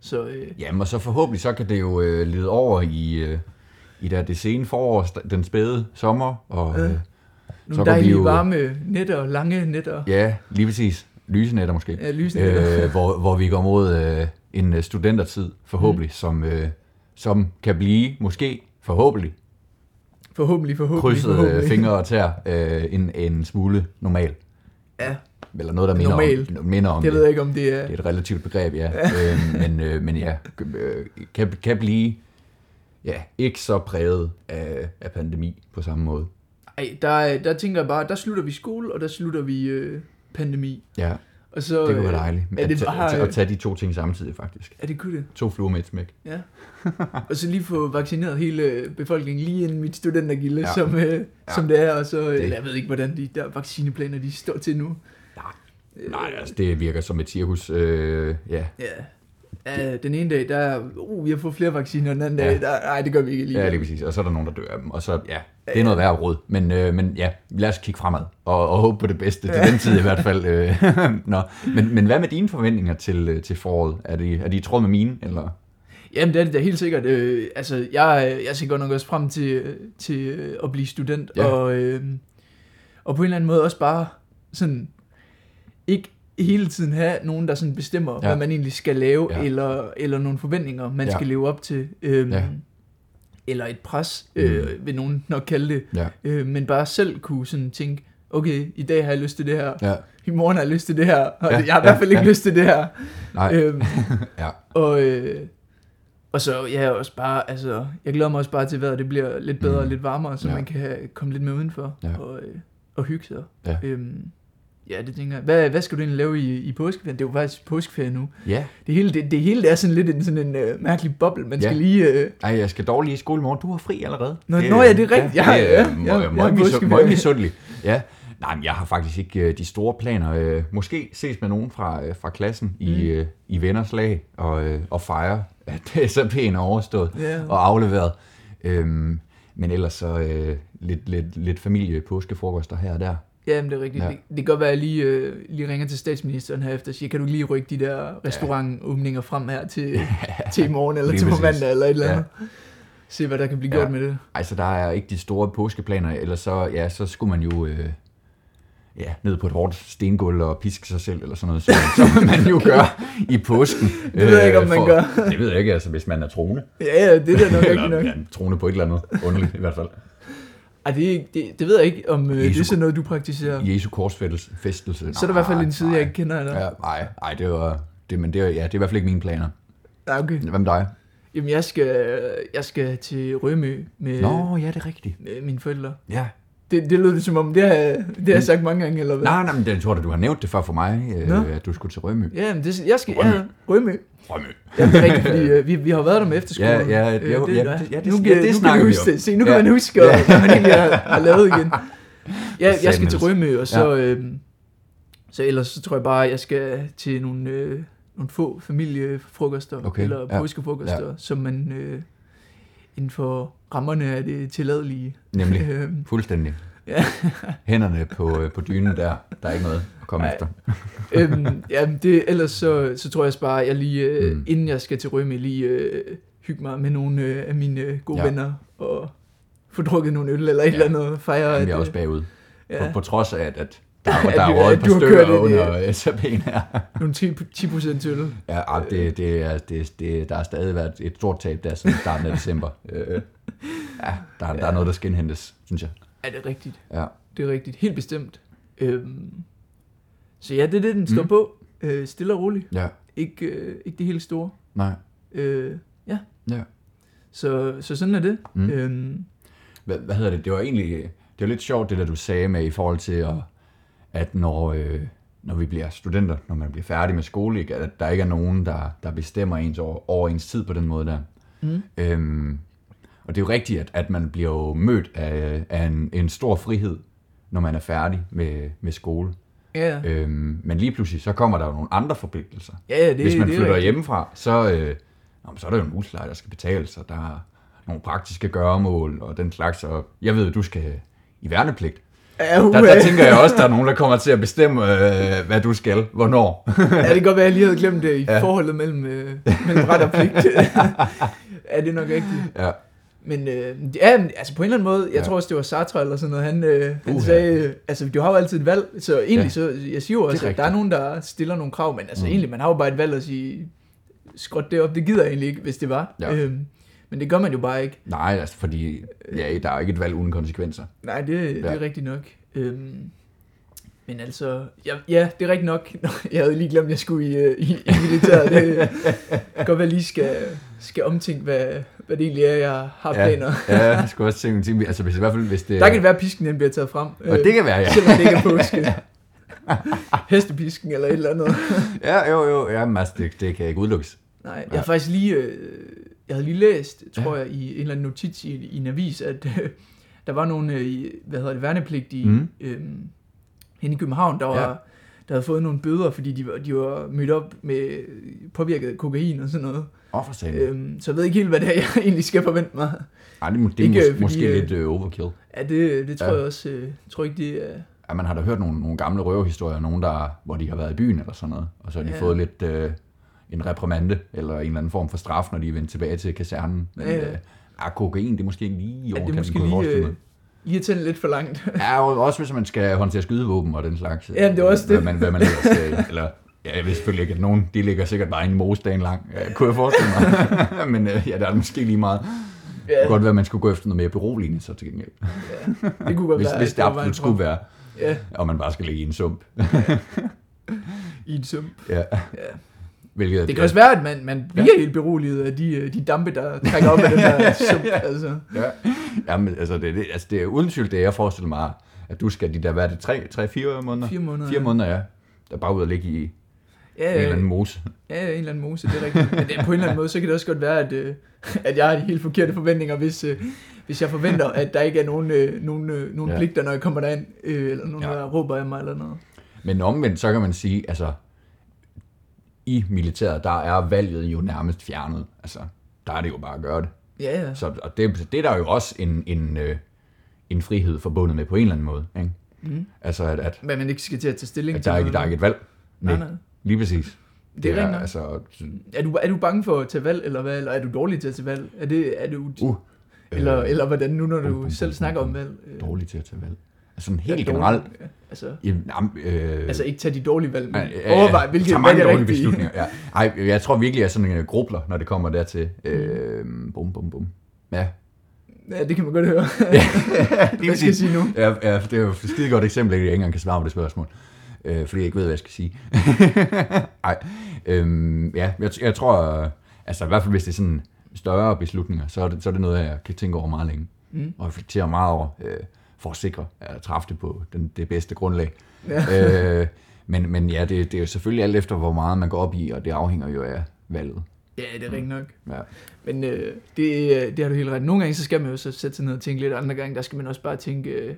Så øh, Jamen, og så forhåbentlig så kan det jo øh, lede over i, øh, i der det sene forår, den spæde sommer, og Ja. øh, nogle Så går vi dejlige jo- varme nætter, lange nætter, ja, lige præcis, lysenætter måske, ja, lysnætter. øh, hvor, hvor vi går mod øh, en øh, studentertid, forhåbentlig, mm. som, øh, som kan blive, måske, forhåbentlig, Forhåbentlig, forhåbentlig, krydset øh, forhåbentlig. fingre og tær, øh, en, en smule normal. Ja, Eller noget, der minder Normalt. om, minder om det ved jeg ikke, om det er... Det er et relativt begreb, ja. øhm, men, øh, men ja, øh, kan, kan blive ja, ikke så præget af, af pandemi på samme måde. Ej, der, der tænker jeg bare, der slutter vi skole, og der slutter vi øh, pandemi. Ja, Og så, det kunne øh, være dejligt. Er At, det tage- bare, at, at tage de to ting samtidig, faktisk. er det kunne det? To fluer med et smæk. Ja. og så lige få vaccineret hele befolkningen lige inden mit studentergilde, Ja. som, øh, Ja. som det er. Og så, Det- det. Eller jeg ved ikke, hvordan de der vaccineplaner, de står til nu. Nej, altså det virker som et cirkus. Øh, ja. Ja. Ja, den ene dag, der er, uh, vi har fået flere vacciner, den anden Ja. dag, der, nej, det gør vi ikke lige. ja, lige præcis. Og så er der nogen, der dør af dem. Og så, ja, det er noget værre råd. Men, øh, men ja, lad os kigge fremad. Og, og håbe på det bedste. Til den tid i hvert fald. Øh. Nå. Men, men hvad med dine forventninger til, øh, til foråret? Er de, er de i tråd med mine? Eller? Jamen, det er det da helt sikkert. Øh, altså, jeg, jeg ser godt nok også frem til, til at blive student, Ja. og, øh, og på en eller anden måde også bare sådan, ikke hele tiden have nogen, der sådan bestemmer, ja. Hvad man egentlig skal lave, Ja. eller, eller nogle forventninger, man ja. skal leve op til. Øh, Ja. Eller et pres, øh, Mm. vil nogen nok kalde det. Ja, Øh, men bare selv kunne sådan tænke, okay, i dag har jeg lyst til det her, ja, i morgen har jeg lyst til det her, og Ja, jeg har i hvert fald ja, ikke ja. lyst til det her. nej, Øhm, ja, og, øh, og så ja, også bare, altså, jeg glæder mig også bare til, at vejret det bliver lidt bedre Mm. og lidt varmere, så Ja. ja. man kan komme lidt med udenfor Ja. og, øh, og hygge sig. Ja. Øhm, ja, det tænker jeg. Hvad, hvad skal du egentlig lave i, i påskeferien? Det er jo faktisk påskeferie nu. ja. Det hele, det, det hele er sådan lidt en, sådan en øh, mærkelig boble. Man skal Ja. lige... Øh, Ej, jeg skal dog lige i skole i morgen. Du har fri allerede. Nå, nå ja, det er rigtigt. Ja, det ja, øh, ja. Må ikke misundelig. Ja. Nej, men jeg har faktisk ikke øh, de store planer. Øh, måske ses med nogen fra, øh, fra klassen i, Mm. øh, i venners lag og, øh, og fejre, at SAP'en er overstået ja. og afleveret. Øhm, men ellers så øh, lidt, lidt, lidt familie påskefrokoster her og der. Ja, men det er rigtigt. Ja. Ja. Det, det kan godt være, at jeg lige, øh, lige ringer til statsministeren her efter og siger, kan du lige rykke de der restaurantåbninger frem her til, til i morgen, eller Lige til på mandag, eller et eller Ja. andet. Se, hvad der kan blive Ja. gjort med det. Altså, der er ikke de store påskeplaner, eller så, ja, så skulle man jo øh, ja, ned på et hårdt stengulv og piske sig selv, eller sådan noget, som, som man jo gør i påsken. Det ved jeg ikke, om man gør. Det ved jeg ikke, altså, hvis man er troende. Ja, ja, det er da nok rigtigt nok. ja, troende på et eller andet underligt, i hvert fald. Ej, det, det, det ved jeg ikke, om øh, det er Jesu- sådan noget, du praktiserer. Jesu korsfæstelse. Så er der i hvert fald en side, jeg ikke kender dig. Ja, nej, nej, det var... Det, men det, er- ja, det er i hvert fald ikke mine planer. Ja, okay. Med dig? Jamen, jeg skal, jeg skal til Rømø med, Nå, ja, det er rigtigt. med mine forældre. Ja. Det, det lød det som om, det har, det har jeg sagt mange gange, eller hvad? Nej, nej, men jeg tror da, du har nævnt det før for mig, øh, at du skulle til Rømø. Ja, men det, jeg skal, Rømø. ja, Rømø. Rømø. Ja, det er rigtigt, fordi øh, vi, vi har været der med efterskolen. Ja, ja, Øh, ja, ja, det- ja, det- nu, ja, kan- det nu snakker kan vi om. det. Se, nu kan Ja. man huske, Ja. hvad man egentlig har, har lavet igen. Ja, jeg skal til. Rømø, og så, øh, så ellers så tror jeg bare, at jeg skal til nogle, øh, nogle få familiefrokoster, Okay, eller ja, påskefrokoster, som man øh, inden for rammerne af det tilladelige. Nemlig. Øhm, Fuldstændig. Ja. Hænderne på, øh, på dynen der. Der er ikke noget at komme Nej. efter. øhm, jamen det, ellers så, så tror jeg bare, at jeg lige, øh, Mm. inden jeg skal til Rømø, lige øh, hygge mig med nogle øh, af mine øh, gode Ja. venner, og få drukket nogle øl eller et Ja. eller andet, fejre, Jamen, jeg er også bagud. På, ja, på trods af, at, at der, At der er røget har stykker under SAP'en her. nogle 10, 10% øl. Ja, ej, det, det, er, det, det, der har stadig været et stort tab der siden starten af december. Øh, ja, der, der er noget, der skal indhentes, synes jeg. Er det rigtigt? Ja. Det er rigtigt. Helt bestemt. Øhm, så ja, det er det, den står Mm. på. Øh, stille og roligt. Ja, Ikke, øh, ikke det helt store. nej. Øh, ja. Ja. Så, så sådan er det. Mm. Øhm, Hvad, hvad hedder det? Det var egentlig det var lidt sjovt, det der du sagde med i forhold til, at, at når, øh, når vi bliver studenter, når man bliver færdig med skole, ikke, at der ikke er nogen, der, der bestemmer ens over, over ens tid på den måde der. mm. Øhm, og det er jo rigtigt, at, at man bliver jo mødt af, af en, en stor frihed, når man er færdig med, med skole. Ja, Øhm, men lige pludselig, så kommer der jo nogle andre forpligtelser. ja, ja, det, Hvis man det er flytter rigtigt. hjemmefra, så, øh, nå, men så er der jo en husleje, der skal betales, og der er nogle praktiske gøremål og den slags. Og jeg ved, at du skal i værnepligt. Uh, Der, der tænker jeg også, at der er nogen, der kommer til at bestemme, øh, hvad du skal, hvornår. ja, det kan godt være, at jeg lige havde glemt det i Ja. forholdet mellem, øh, mellem ret og pligt. ja, det er nok rigtigt. ja. Men øh, ja, altså på en eller anden måde, jeg Ja. tror også, det var Sartre eller sådan noget, han, øh, han sagde, øh, altså du har jo altid et valg, så egentlig, Ja. så, jeg siger jo også, at der er nogen, der stiller nogle krav, men altså mm. egentlig, man har jo bare et valg at sige, skråt det op, det gider jeg egentlig ikke, hvis det var. Ja. Øhm, men det gør man jo bare ikke. Nej, altså, fordi ja, der er jo ikke et valg uden konsekvenser. Nej, det, det Ja. er rigtigt nok. Øhm, men altså, ja, ja, det er rigtigt nok. Nå, Jeg havde lige glemt, at jeg skulle i, øh, i, i militæret. Det kan godt være, lige skal, skal omtænke, hvad, hvad det egentlig er, jeg har planer. Ja, ja jeg skulle også tænke, tænke altså hvis i hvert fald, hvis det Der kan det være, at pisken den bliver taget frem. Og det kan være, ja. Selvom det ikke er påske. Hestepisken eller et eller andet. Ja, jo, jo, ja, men altså, det, det kan ikke udelukkes. Nej, jeg Ja. har faktisk lige, øh, jeg havde lige læst, tror jeg, i en eller anden notits i, i en avis, at øh, der var nogle, øh, hvad hedder det, værnepligtige mm. øh, henne i København, der var, Ja. der havde fået nogle bøder, fordi de var, de var mødt op med påvirket kokain og sådan noget. Åh, for satan. Øhm, så jeg ved ikke helt, hvad det er, jeg egentlig skal forvente mig. Ej, det, det er ikke, mås- fordi, måske øh, lidt øh, overkill. Ja, det, det tror Ja. jeg også, øh, tror ikke, det er... Ja, man har da hørt nogle, nogle gamle røverhistorier, nogen der, hvor de har været i byen eller sådan noget, og så har de Ja. fået lidt, øh, en reprimande, eller en eller anden form for straf, når de er vendt tilbage til kasernen. Men, Ja, ja. øh, ah, kokain, det er måske ikke lige i Ja, det er overkanten, måske lige, øh, tænde lidt for langt. Ja, og også hvis man skal håndtere skydevåben og den slags. Ja, det er også det. Hvad man, hvad man ellers skal, eller, ja, jeg ved selvfølgelig ikke, at nogen, de ligger sikkert bare en mosedagen lang, ja, kunne jeg forestille mig. Men øh, ja, der er måske lige meget. Det ja, kunne godt være, at man skulle gå efter noget mere beroligende, så til gengæld. det kunne godt Hvis, være, hvis det absolut skulle være, Ja, og man bare skal ligge i en sump. i en sum. Ja. Ja. Hvilket, Det kan også være, at man, man bliver helt beroliget af de, øh, de dampe, der trækker op af den der sum. Altså. Ja. Jamen, altså, det, det, altså, det er uden tvivl det, jeg forestiller mig, at du skal de der, hvad er det, tre, tre fire måneder? Fire måneder. Fire måneder, ja. Der er bare ud og ligge i Ja, en eller ja, anden mose. ja, en eller anden mose, det er rigtigt. Men det, på en eller anden måde, så kan det også godt være, at, øh, at jeg har de helt forkerte forventninger, hvis, øh, hvis jeg forventer, at der ikke er nogen, nogen, nogen Ja. ja. pligter, når jeg kommer derind, eller nogen, Ja. ja. der råber af mig eller noget. Men omvendt, så kan man sige, altså, i militæret, der er valget jo nærmest fjernet. Altså, der er det jo bare at gøre det. Ja, ja. Så, og det, det er der jo også en, en, øh, en frihed forbundet med på en eller anden måde. Ikke? Mm. Altså, at, at, Men man ikke skal til at tage stilling at til der, er ikke, der er ikke et valg. Nej, nej. Lige præcis. Det er rigtigt nok. altså, Er du, er du bange for at tage valg, eller hvad? Eller er du dårlig til at tage valg? Er det, er du, uh, eller, øh, eller hvordan nu, når du bum, selv bum, snakker bum, om valg? øh, dårlig til at tage valg. Altså, sådan er helt generelt. Altså, Jamen, jamen, øh, altså ikke tage de dårlige valg, men ja, ja. overvej, hvilke valg mange er dårlige rigtige. beslutninger. Ja. Ej, jeg tror virkelig, jeg er sådan en grubler, når det kommer dertil. Øh, bum, bum, bum. Ja. Ja, det kan man godt høre. ja Hvad skal jeg sige nu? Ja, ja, det er jo et skide godt eksempel, at jeg ikke engang kan svare på det spørgsmål. Øh, fordi jeg ikke ved, hvad jeg skal sige. Ej, øhm, ja, jeg, jeg tror, øh, altså i hvert fald hvis det er sådan større beslutninger, så er det, så er det noget, jeg kan tænke over meget længe. Mm. Og reflektere meget over, øh, for at sikre, at jeg træffer det på den, det bedste grundlag. Ja. øh, men, men ja, det, det er jo selvfølgelig alt efter, hvor meget man går op i, og det afhænger jo af valget. Ja, det er rigtigt nok. Ja. Men øh, det, øh, det har du helt ret. Nogle gange, så skal man jo så sætte sig ned og tænke lidt. Andre gange, der skal man også bare tænke, øh,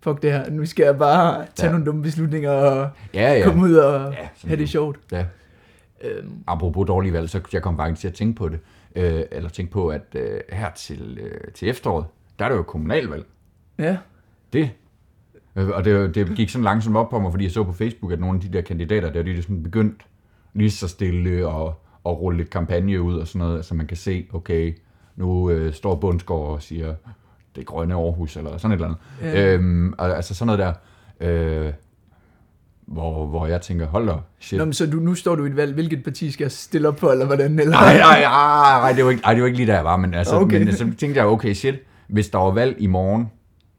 fuck det her, nu skal jeg bare tage Ja. nogle dumme beslutninger og Ja, ja. komme ud og Ja, have det sjovt. ja. Øhm, apropos dårlige valg, så jeg kom faktisk til at tænke på det, øh, eller tænke på, at øh, her til, øh, til efteråret, der er det jo kommunalvalg. ja, Det. Øh, Og det, det gik sådan langsomt op på mig, fordi jeg så på Facebook, at nogle af de der kandidater, der de er sådan begyndt lige så stille og, og rulle lidt kampagne ud og sådan noget, så man kan se, okay, nu øh, står Bundsgaard og siger, det grønne Aarhus, eller sådan et eller andet. Ja. Øhm, og, altså sådan noget der, øh, hvor, hvor jeg tænker, hold da, shit. Nå, men så du, nu står du i et valg. Hvilket parti skal jeg stille op på, eller hvordan? Eller? Nej, nej, nej, det var ikke, ej, det var ikke lige der, jeg var, men, altså, okay. men så tænkte jeg, okay, shit, hvis der var valg i morgen,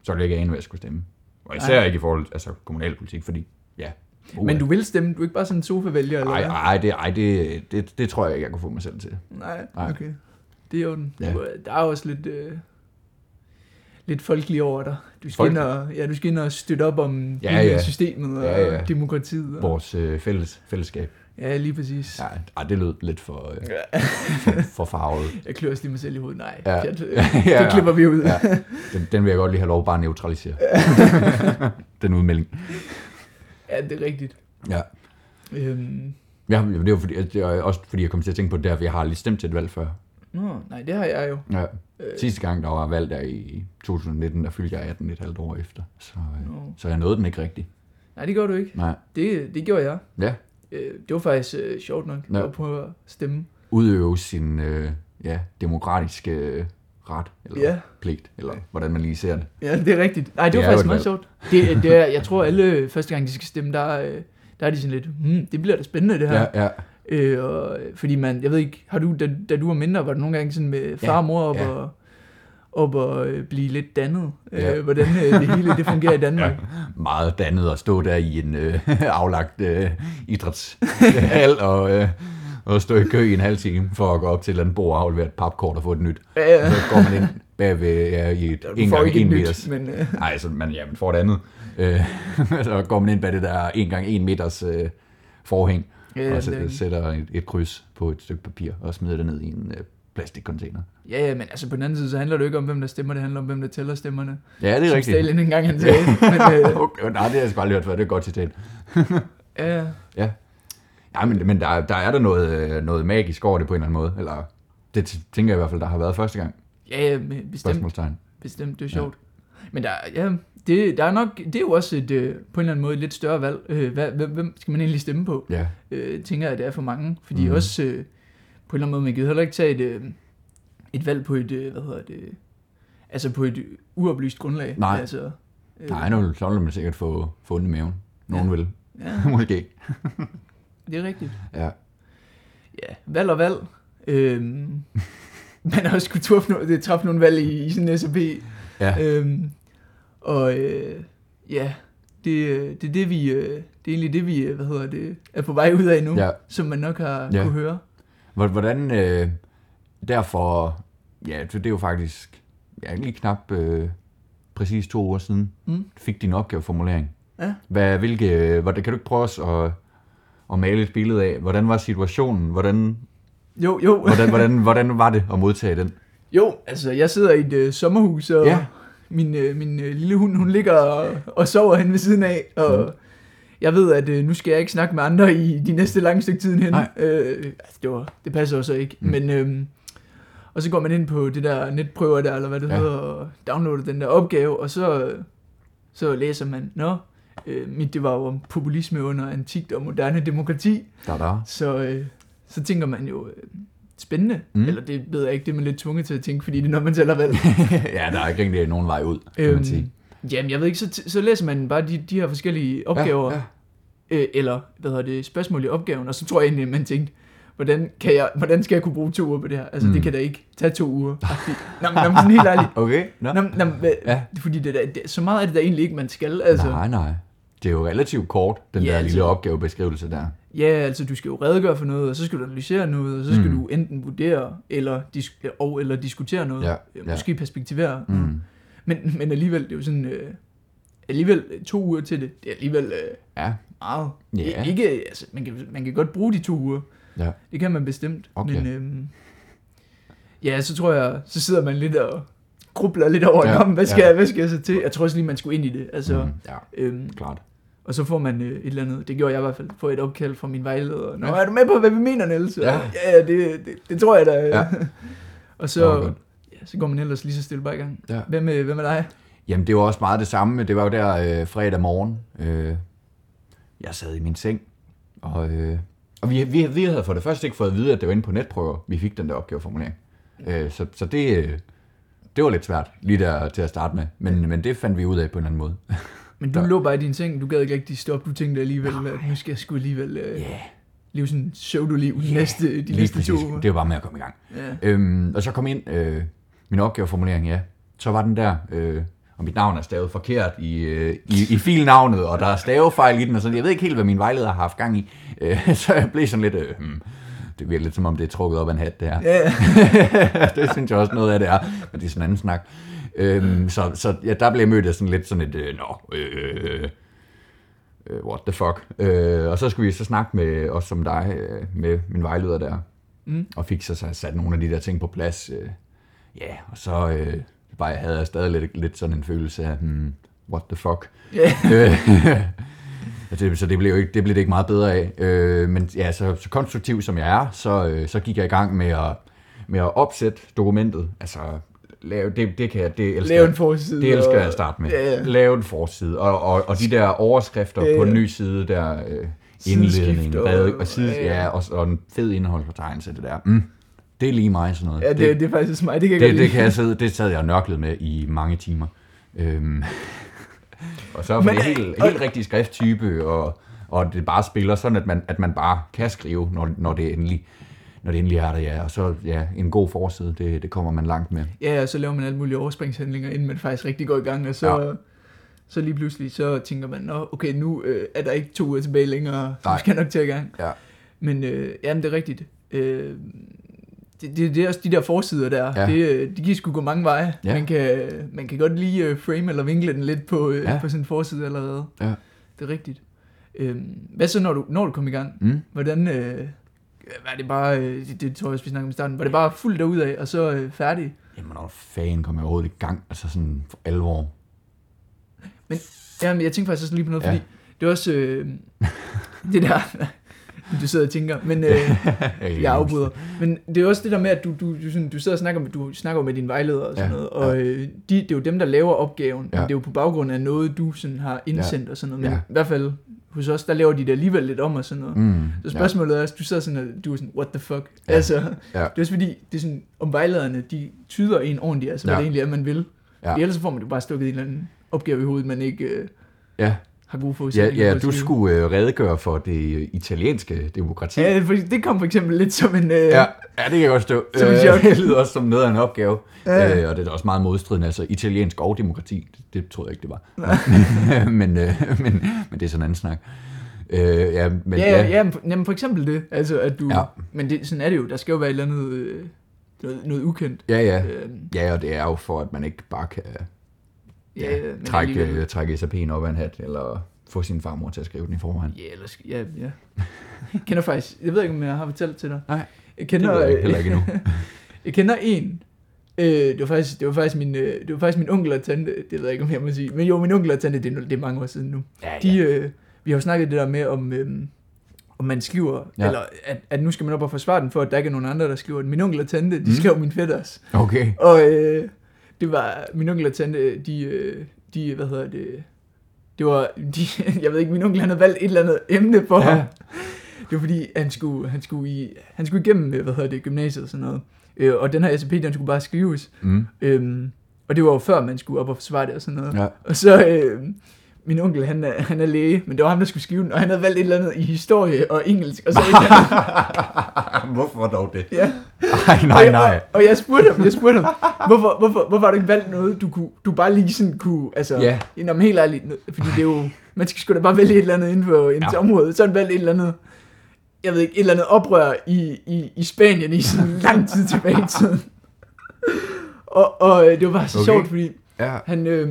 så ville jeg ikke ane, hvad jeg skulle stemme. Og især Nej. ikke i forhold til altså, kommunalpolitik, fordi, ja. Uh, Men du vil stemme, du er ikke bare sådan en sofa-vælger, eller Ej, hvad? ej, det, ej det, det, det tror jeg ikke, jeg kunne få mig selv til. Nej, Nej. okay. Det er jo den. Ja. Er- der er også lidt, øh, lidt folkelig over dig. Du skal, Folk- ind og, ja, du skal ind og støtte op om Ja, ja. systemet og Ja, ja. demokratiet. Og, Vores øh, fælles, fællesskab. Ja, lige præcis. Ja, ej, det lød lidt for, øh, for, for farvet. Jeg klør også lige mig selv i hovedet. Nej, Ja. ja. pjat, Ja, ja. det klipper vi ud. Ja. Den, den vil jeg godt lige have lov bare at neutralisere. den udmelding. ja, det er rigtigt. Ja. Øhm, Ja, det var fordi, det er også fordi, jeg kom til at tænke på det der, for jeg har lige stemt til et valg før. nå, nej, det har jeg jo. Ja. Øh, Sidste gang, der var valg der i 2019, der fyldte jeg 18 et halvt år efter. Så, øh, Nå. så jeg nåede den ikke rigtigt. nej, det gør du ikke. Nej. Det, det gjorde jeg. Ja. Øh, det var faktisk øh, sjovt nok Ja. at prøve at stemme. Udøve sin øh, ja, demokratiske øh, ret, eller Ja. pligt, eller hvordan man lige ser det. Ja, det er rigtigt. Nej, det, Det var faktisk et meget sjovt. Det, det er, jeg tror, alle første gang, de skal stemme, der, øh, der er de sådan lidt, hmm, det bliver da spændende, det her. Ja, ja. Øh, og, fordi man, jeg ved ikke, har du, da, da du var mindre, var det nogle gange sådan med far og mor op, ja. og, op og øh, blive lidt dannet, Ja. øh, hvordan øh, det hele det fungerer i Danmark. Meget dannet at stå der i en øh, aflagt øh, idrætshal og, øh, og stå i kø i en halv time for at gå op til et andet bord og aflevere et papkort og få et nyt. Ja, ja. Og så går man ind bagved ja, i et en gang en meters men øh, Nej, altså, man, ja, man får det andet. Øh, så går man ind bag det der 1 gange 1 meters øh, forhæng, ja, ja, og det så, er- sætter et, et kryds på et stykke papir, og smider det ned i en øh, plastikcontainer. ja, ja, men altså på den anden side, så handler det jo ikke om, hvem der stemmer, det handler om, hvem der tæller stemmerne. Ja, det er Som rigtigt. Stalin engang han sagde. men, øh, okay, nej, det har jeg aldrig hørt før. Det er godt citat. ja, ja. Ja. Ja, men, men der, der er der noget, øh, noget magisk over det på en eller anden måde. Eller det tænker jeg i hvert fald, der har været første gang. ja, ja, bestemt. Spørgsmålstegn. Bestemt, det er sjovt. Men der, ja, det, der er nok, det er jo også et, øh, på en eller anden måde et lidt større valg. Øh, hvad, hvem, hvem skal man egentlig stemme på? Ja. Øh, tænker jeg, det er for mange. Fordi mm. også øh, på en eller anden måde, man kan heller ikke tage et, øh, et valg på et, øh, hvad hedder det, altså på et uoplyst grundlag. Nej. Altså, øh, Nej, nu så vil man sikkert få, få ondt i maven. Nogen Ja. vil. Ja, Måske det er rigtigt. Ja. Ja, valg og valg. Øhm, man har også kunne træffe, no- træffe nogle valg i, i sådan en SAP. Ja. Øhm, og øh, ja, det, øh, det er det vi, det er egentlig det vi, hvad hedder det, er på vej ud af nu, Ja. som man nok har Ja. kunne høre. Hvor- Hvordan, øh, derfor, ja, det er jo faktisk ja, lige knap øh, præcis to uger siden, Mm. fik din opgaveformulering. Ja. Hvad, hvilke, hvordan, kan du ikke prøve os at, at male et billede af, hvordan var situationen, hvordan, Jo, jo. hvordan, hvordan, hvordan var det at modtage den? Jo, altså jeg sidder i et øh, sommerhus, og ja. min, øh, min øh, lille hund, hun ligger og, og sover hen ved siden af, og Mm. Jeg ved, at øh, nu skal jeg ikke snakke med andre i de næste lange stykke tid hen. Nej. Øh, altså, det, var, det passer også ikke, Mm. men... Øh, og så går man ind på det der netprøver der, eller hvad det Ja. hedder, og downloader den der opgave, og så, så læser man, nå, øh, mit det var jo om populisme under antikt og moderne demokrati, Der, der. så, øh, så tænker man jo, øh, spændende, Mm. eller det ved jeg ikke, det er man lidt tvunget til at tænke, fordi det er når man selv har valgt. ja, der er ikke rigtig nogen vej ud, kan man sige. Jamen, jeg ved ikke, så, så læser man bare de, de her forskellige opgaver, Ja, ja. Øh, eller hvad hedder det, spørgsmål i opgaven, og så tror jeg egentlig, man tænkte, hvordan, kan jeg, hvordan skal jeg kunne bruge to uger på det her? Altså, Mm. det kan da ikke tage to uger. Nå, men, nå, men sådan helt ærligt. Okay, nå. Nå, nå, men, Ja. Fordi det, der, det, så meget er det der egentlig ikke, man skal. Altså, Nej, nej. Det er jo relativt kort, den Ja, der altså. lille opgavebeskrivelse der. Ja, altså du skal jo redegøre for noget, og så skal du analysere noget, og så skal Mm. du enten vurdere eller, dis- og, eller diskutere noget. Ja, Øh, ja. Måske perspektivere. Mm. Men, men alligevel, det er jo sådan, øh, alligevel to uger til det, det er alligevel øh, Ja, meget. Ja. Ikke, altså, man, kan, man kan godt bruge de to uger. ja. Det kan man bestemt. Okay. Men øhm, ja, så tror jeg, så sidder man lidt og grubler lidt over, Ja, hvad, skal ja. jeg, hvad skal jeg så til? Jeg tror også lige, man skulle ind i det. Altså, Mm. ja, øhm, klart. og så får man øh, et eller andet, det gjorde jeg i hvert fald, får et opkald fra min vejleder. Nå, Ja. er du med på, hvad vi mener, Niels? Ja. Ja, det, det, det, tror jeg da. Ja. og så, så går man ellers lige så stille bare i gang. Ja. Hvem, med, hvem er dig? Jamen, det var også meget det samme. Det var jo der øh, fredag morgen. Øh, jeg sad i min seng, og, øh, og vi, vi, vi havde for det første ikke fået at vide, at det var inde på netprøver, vi fik den der opgaveformulering. Øh, så så det, øh, det var lidt svært lige der til at starte med, men, men det fandt vi ud af på en eller anden måde. Men du Der- lå bare i din seng, du gad ikke rigtig stoppe, du tænkte alligevel, at nu skal jeg sgu alligevel øh, Ja, leve sådan pseudo-liv de næste, de lige næste præcis. to uger. Det var bare med at komme i gang. Ja. Øhm, og så kom ind, øh, min opgaveformulering, ja. Så var den der, øh, og mit navn er stavet forkert i, øh, i, i filnavnet, og der er stavefejl i den, og sådan. Jeg ved ikke helt, hvad min vejleder har haft gang i. Øh, så jeg blev sådan lidt, øh, hmm, det virker lidt som om, det er trukket op af en hat, det her. Ja, det synes jeg også noget af det er, men det er sådan en anden snak. Øhm, så så ja, der blev jeg mødt af sådan lidt sådan et, øh, nå, øh, øh, what the fuck. Øh, og så skulle vi så snakke med os som dig, øh, med min vejleder der, Mm. og fik så, så sat nogle af de der ting på plads. Øh, ja, og så øh, bare havde jeg stadig lidt, lidt sådan en følelse af, hmm, what the fuck. det, så det blev, jo ikke, det blev det ikke meget bedre af. Øh, men ja, så, så konstruktiv som jeg er, så, øh, så gik jeg i gang med at, med at opsætte dokumentet. Altså, lave, det, det kan jeg, det elsker Lave en forside. Det elsker jeg at starte med. Ja. Lave en forside. Og, og, og de der overskrifter Ja, på en ny side, der øh, indledning, og- og, side, ja, ja. og, og en fed indholdsfortegnelse, det der. Mm, det er lige mig, sådan noget. Ja, det, det er faktisk mig, det kan jeg det, det, kan jeg sidde, det sad jeg og nørklede med i mange timer. Øhm, og så Men, det helt, helt rigtig skrifttype, og, og det bare spiller sådan, at man, at man bare kan skrive, når, når, det endelig, når det endelig er der, ja. Og så ja, en god forside, det, det kommer man langt med. Ja, og så laver man alle mulige overspringshandlinger, inden man faktisk rigtig går i gang, og så, Ja. så lige pludselig, så tænker man, Nå, okay, nu øh, er der ikke to uger tilbage længere, så Nej. skal nok til i gang. Ja. Men øh, jamen, det er rigtigt. Øh, det, det, det er også de der forsider der, Ja. det, øh, de kan sgu gå mange veje. Ja. Man, kan, man kan godt lige øh, frame eller vinkle den lidt på, øh, Ja. på en forside allerede. Ja. Det er rigtigt. Øh, hvad så, når du, når du kom i gang? Mm. Hvordan, øh, var det bare, det, det tror jeg også, vi snakkede om i starten, var det bare fuldt derud af, og så øh, færdig? Jamen, når fanden kom jeg overhovedet i gang, altså sådan for alvor. Jamen, jeg tænkte faktisk også lige på noget, Ja. fordi det er også øh, det der, du sidder og tænker, men øh, jeg afbryder. Men det er også det der med, at du, du, du, sådan, du sidder og snakker med, du snakker med din vejleder og sådan Ja, noget, og øh, de, det er jo dem, der laver opgaven, Ja. men det er jo på baggrund af noget, du sådan har indsendt og sådan noget, men Ja. i hvert fald hos os, der laver de det alligevel lidt om og sådan noget. Mm, Så spørgsmålet er, at du sidder sådan, og du er sådan, what the fuck? Ja. Altså, Ja. det er også fordi, det er sådan, om vejlederne, de tyder en ordentligt, altså hvad Ja. det egentlig er, man vil. Ja. Ja. Ellers så får man jo bare stukket en eller anden opgave i hovedet, man ikke øh, Ja, har gode ja, forudsætninger ja at du skulle øh, redegøre for det italienske demokrati. Ja, for det kom for eksempel lidt som en... Øh, Ja, ja, det kan jeg godt stå. Som Øh, et chok. det lyder også som noget af en opgave. Ja. Øh, og det er også meget modstridende, altså italiensk og demokrati. Det, det troede jeg ikke, det var. men, øh, men, men det er sådan en anden snak. Øh, ja, men, ja, ja, ja, jamen for eksempel det, altså at du... Ja. Men det, sådan er det jo, der skal jo være et eller andet, øh, noget, noget ukendt. ja, ja. Øh, Ja, og det er jo for, at man ikke bare kan ja, ja, men trække, alligevel- øh, trække SAP'en op af en hat, eller få sin farmor til at skrive den i forvejen. Ja, ellers, ja, ja. Jeg kender faktisk, jeg ved ikke, om jeg har fortalt til dig. Nej, Jeg Det kender, ved jeg ikke, heller ikke endnu. jeg kender en, øh, det, var faktisk, det, var faktisk min, øh, det var faktisk min onkel og tante, det ved jeg ikke, om jeg må sige, men jo, min onkel og tante, det er, det er mange år siden nu. Ja, De, øh, vi har jo snakket det der med, om, øh, om man skriver, Ja. ja. eller at, at nu skal man op og forsvare den, for at der ikke er nogen andre, der skriver den. Min onkel og tante, de mm. skrev min fætters. Okay. Og øh, det var, min onkel og tante, de, øh, de hvad hedder det, det var, de, jeg ved ikke, min onkel han havde valgt et eller andet emne for Ja. Det var fordi, han skulle, han skulle, i, han skulle igennem, øh, hvad hedder det, gymnasiet og sådan noget. Øh, og den her SAP, den skulle bare skrives. Mm. Øhm, og det var jo før, man skulle op og forsvare det og sådan noget. Ja. Og så, øh, min onkel, han er, han er læge, men det var ham, der skulle skrive den, og han havde valgt et eller andet i historie og engelsk, og så et eller andet. Hvorfor dog det? Ja. Nej, nej, og, nej. Jeg, og jeg spurgte ham, jeg spurgte ham, hvorfor, hvorfor, hvorfor har du ikke valgt noget, du, kunne, du bare lige sådan kunne, altså, yeah. om helt ærligt, fordi det er jo, man skal sgu da bare vælge et eller andet inden for ens Ja. område, så han valgt et eller andet, jeg ved ikke, et eller andet oprør i, i, i Spanien i sådan lang tid tilbage i tiden. og, og øh, det var bare så Okay. sjovt, fordi Ja. han, øh,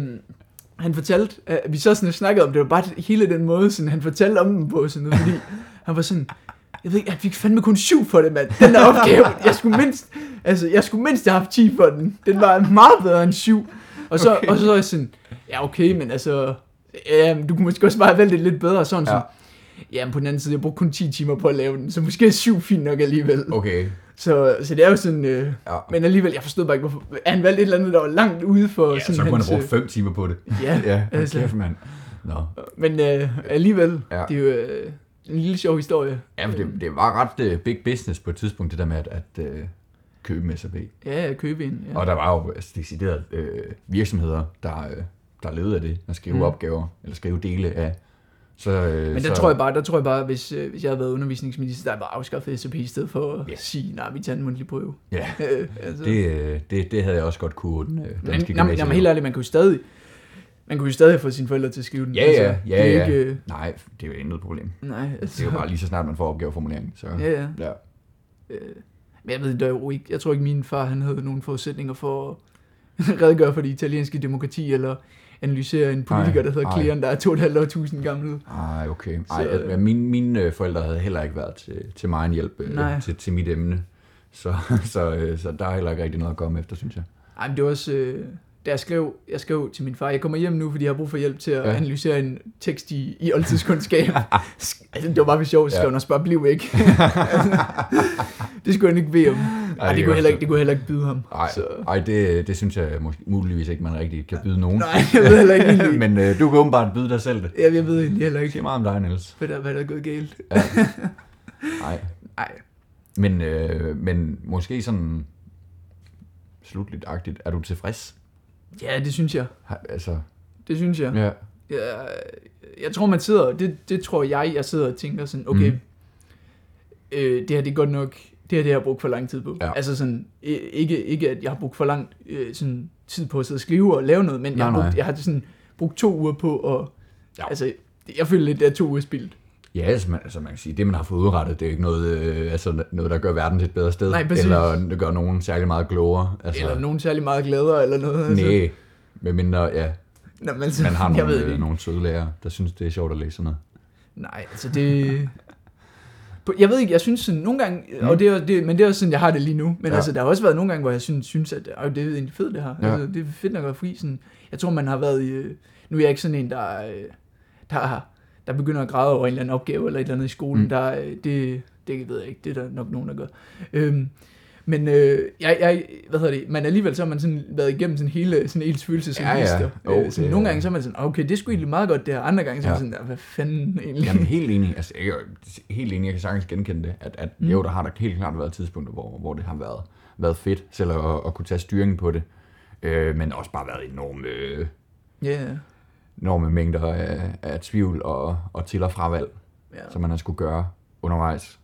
han fortalte, at vi så sådan snakkede om, det var bare hele den måde, sådan, han fortalte om den på, sådan noget, fordi han var sådan, jeg ved ikke, jeg fik fandme kun syv for det, mand. Den der opgave, jeg skulle mindst, altså, jeg skulle mindst have haft 10 for den. Den var meget bedre end syv. Og så, Okay. og så er jeg sådan, ja okay, men altså, ja, du kunne måske også bare have valgt det lidt bedre, sådan Ja. sådan. Ja, men på den anden side, jeg brugte kun 10 timer på at lave den, så måske er syv fint nok alligevel. Okay. Så, så det er jo sådan, øh, Ja. men alligevel, jeg forstod bare ikke, hvorfor, han valgte et eller andet, der var langt ude for Ja, sådan så kunne han brugt øh, fem timer på det. Ja, Ja, altså. kæft, mand. Nå. Men øh, alligevel, ja. det er jo øh, en lille sjov historie. Ja, men det, det var ret uh, big business på et tidspunkt, det der med at, at uh, købe med SAP. Ja, købe en. Ja. Og der var jo altså, decideret uh, virksomheder, der, uh, der levede af det, at skrive mm. Opgaver, eller skrive dele af. Så, uh, Men så, der tror jeg bare, der tror jeg bare, hvis, øh, hvis jeg havde været undervisningsminister, der bare afskaffet SAP i stedet for at Ja. sige, nej, vi tager en mundtlig prøve. Ja, Øh, altså. det, det, det havde jeg også godt kunne den uh, men, jamen, jamen, helt ærligt, man kunne stadig, man kunne jo stadig få sine forældre til at skrive den. Ja, altså, ja, ja, det er ja. Ikke, øh, Nej, det er jo intet problem. nej, altså. Det er jo bare lige så snart, man får opgaveformuleringen. Så, Ja, ja. ja. Øh, men jeg ved det jo ikke, jeg tror ikke, min far han havde nogen forudsætninger for at redegøre for det italienske demokrati, eller analysere en politiker, Ej, der hedder. Cleon, der er to og et halvt år tusind gammel. Ej, okay. Ej, Så, så, øh, mine, mine øh, forældre havde heller ikke været til, til mig en hjælp Nej. til, til mit emne. Så, så, øh, så der er heller ikke rigtig noget at komme efter, synes jeg. Ej, men det var også, øh, da jeg skrev, jeg skrev til min far, jeg kommer hjem nu, fordi jeg har brug for hjælp til at Ja. ja. analysere en tekst i, i oldtidskundskab. altså, det var bare for sjovt, så skrev Ja. også bare, bliv altså, det skulle han ikke bede om. Ej, det det, er kunne heller ikke, det. det kunne heller ikke byde ham. Ej, Så. ej det, det synes jeg måske, muligvis ikke, man rigtig kan byde nogen. Nej, jeg ved heller ikke. Men øh, du kan åbenbart byde dig selv det. Ja, jeg ved egentlig heller Det ikke, siger meget om dig, Niels. hvad der, hvad der er gået galt. Nej. Nej. Men, øh, men måske sådan slutligt-agtigt, er du tilfreds? Ja, det synes jeg. Altså, Det synes jeg. ja. Jeg, jeg tror, man sidder, det, det tror jeg, jeg sidder og tænker sådan, okay, mm. øh, det her det er godt nok, det her det har jeg brugt for lang tid på. Ja. Altså sådan, ikke, ikke at jeg har brugt for lang øh, sådan, tid på at sidde og skrive og lave noget, men jeg, Nej, har brugt, nej. jeg har sådan brugt to uger på at, ja. altså, jeg føler lidt, det er to uger spildt. Ja, altså man, altså man kan sige, det man har fået udrettet, det er ikke noget, øh, altså noget, der gør verden til et bedre sted. Nej, præcis. Eller det gør nogen særlig meget klogere. Altså, Eller nogen særlig meget glæder, eller noget. Altså. Nej, medmindre, ja, Nå, men altså, man har jeg ved nogle, øh, nogle søde lærere, der synes, det er sjovt at læse sådan noget. Nej, altså det... Jeg ved ikke, jeg synes sådan nogle gange, Mm. og det er, det, men det er også sådan, jeg har det lige nu, men Ja. altså, der har også været nogle gange, hvor jeg synes, synes at øh, det er egentlig fedt det her. Ja. Altså, det er fedt nok at være fri. Sådan, jeg tror, man har været i, øh, nu er jeg ikke sådan en, der, øh, der, har, der begynder at græde over en eller anden opgave eller et eller andet i skolen, Mm. der, øh, det, det ved jeg ikke, det er der nok nogen, der gør. Øhm, men øh, jeg, jeg, hvad hedder det, man alligevel så har man sådan været igennem sådan hele sådan ens følelsesregister. Ja, ja. Ja, Jo, øh, sådan, det- nogle gange så er man sådan, okay, det er sgu egentlig meget godt det her. Andre gange så er man Ja. sådan, "Ja, hvad fanden egentlig? Jamen helt enig, altså jeg helt enig, jeg kan sagtens genkende det, at, at mm. Jo, der har der helt klart været tidspunkter, hvor, hvor det har været, været fedt selv at, at kunne tage styringen på det, øh, men også bare været enorme, øh, Ja, enorme mængder af, af tvivl og, og til- og fravalg, ja, som man har skulle gøre undervejs.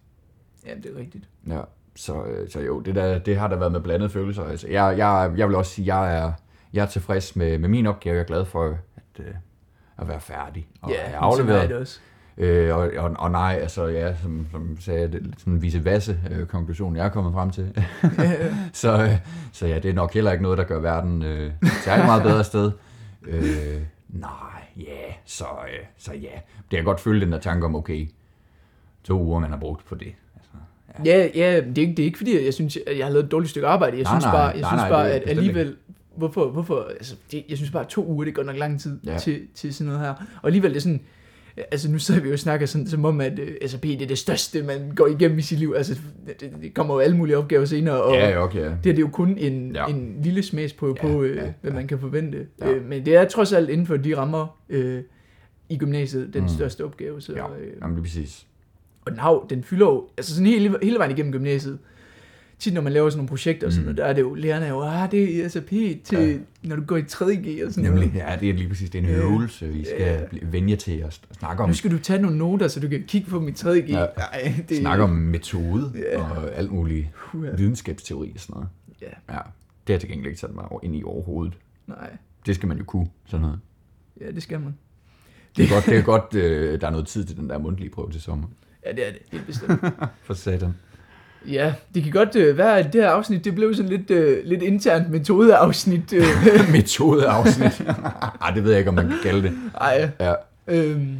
ja, det er rigtigt. Ja, så, øh, så jo, det, der, det har der været med blandede følelser. Altså, jeg, jeg, jeg vil også sige, jeg er, jeg er tilfreds med, med min opgave. Jeg er glad for at, øh, at være færdig og Ja, er afleveret. det også. Øh, og, og, og nej, altså ja, som, som sagde, det er sådan en vice vasse øh, konklusion, jeg er kommet frem til. Så, øh, så ja, det er nok heller ikke noget, der gør verden øh, særlig meget bedre sted. Øh, nej, ja, så, øh, så ja. Det kan jeg godt følge den der tanke om, okay, to uger, man har brugt på det. Altså, Ja, ja, det er, ikke, det er ikke fordi, jeg synes, at jeg har lavet et dårligt stykke arbejde. Jeg Nej, synes nej, bare, jeg nej, synes nej, bare at alligevel, hvorfor, hvorfor, altså, det, jeg synes bare, at to uger, det er godt nok lang tid Ja. ja. til, til sådan noget her. Og alligevel, det er sådan, altså nu sidder vi jo og snakker sådan, som om, at øh, SAP, det er det største, man går igennem i sit liv. Altså, det, det kommer jo alle mulige opgaver senere, og ja, okay. Ja. det, her, det er jo kun en, Ja. en lille smagsprøve Ja, på, øh, ja, hvad ja. man kan forvente. Ja. Øh, men det er trods alt inden for de rammer øh, i gymnasiet, den Mm. største opgave. Så, Ja, øh, jamen, lige præcis. og den, har, den fylder jo, altså sådan hele, hele vejen igennem gymnasiet, tit når man laver sådan nogle projekter og sådan Mm. noget, der er det jo, lærerne er jo, ah, det er SAP til, Ja. ja. når du går i 3G og sådan Nemlig, noget. ja, det er lige præcis, det er en Ja. øvelse, vi skal Ja. vende til at snakke om. Nu skal du tage nogle noter, så du kan kigge på mit 3G. Ja. Ej, det, Snakke om metode Ja. og alt muligt Puha. videnskabsteori og sådan noget. Ja, Ja, det har til gengæld ikke sat mig ind i overhovedet. nej. Det skal man jo kunne, sådan noget. Ja, det skal man. Det er godt, det er godt øh, der er noget tid til den der mundtlige prøve til sommer. Ja, det er det, helt bestemt. For satan. Ja, det kan godt øh, være, at det her afsnit, det blev sådan lidt, øh, lidt internt metodeafsnit. Øh. Metodeafsnit. Ej, det ved jeg ikke, om man kan kalde det. Ej, Ja, Øhm,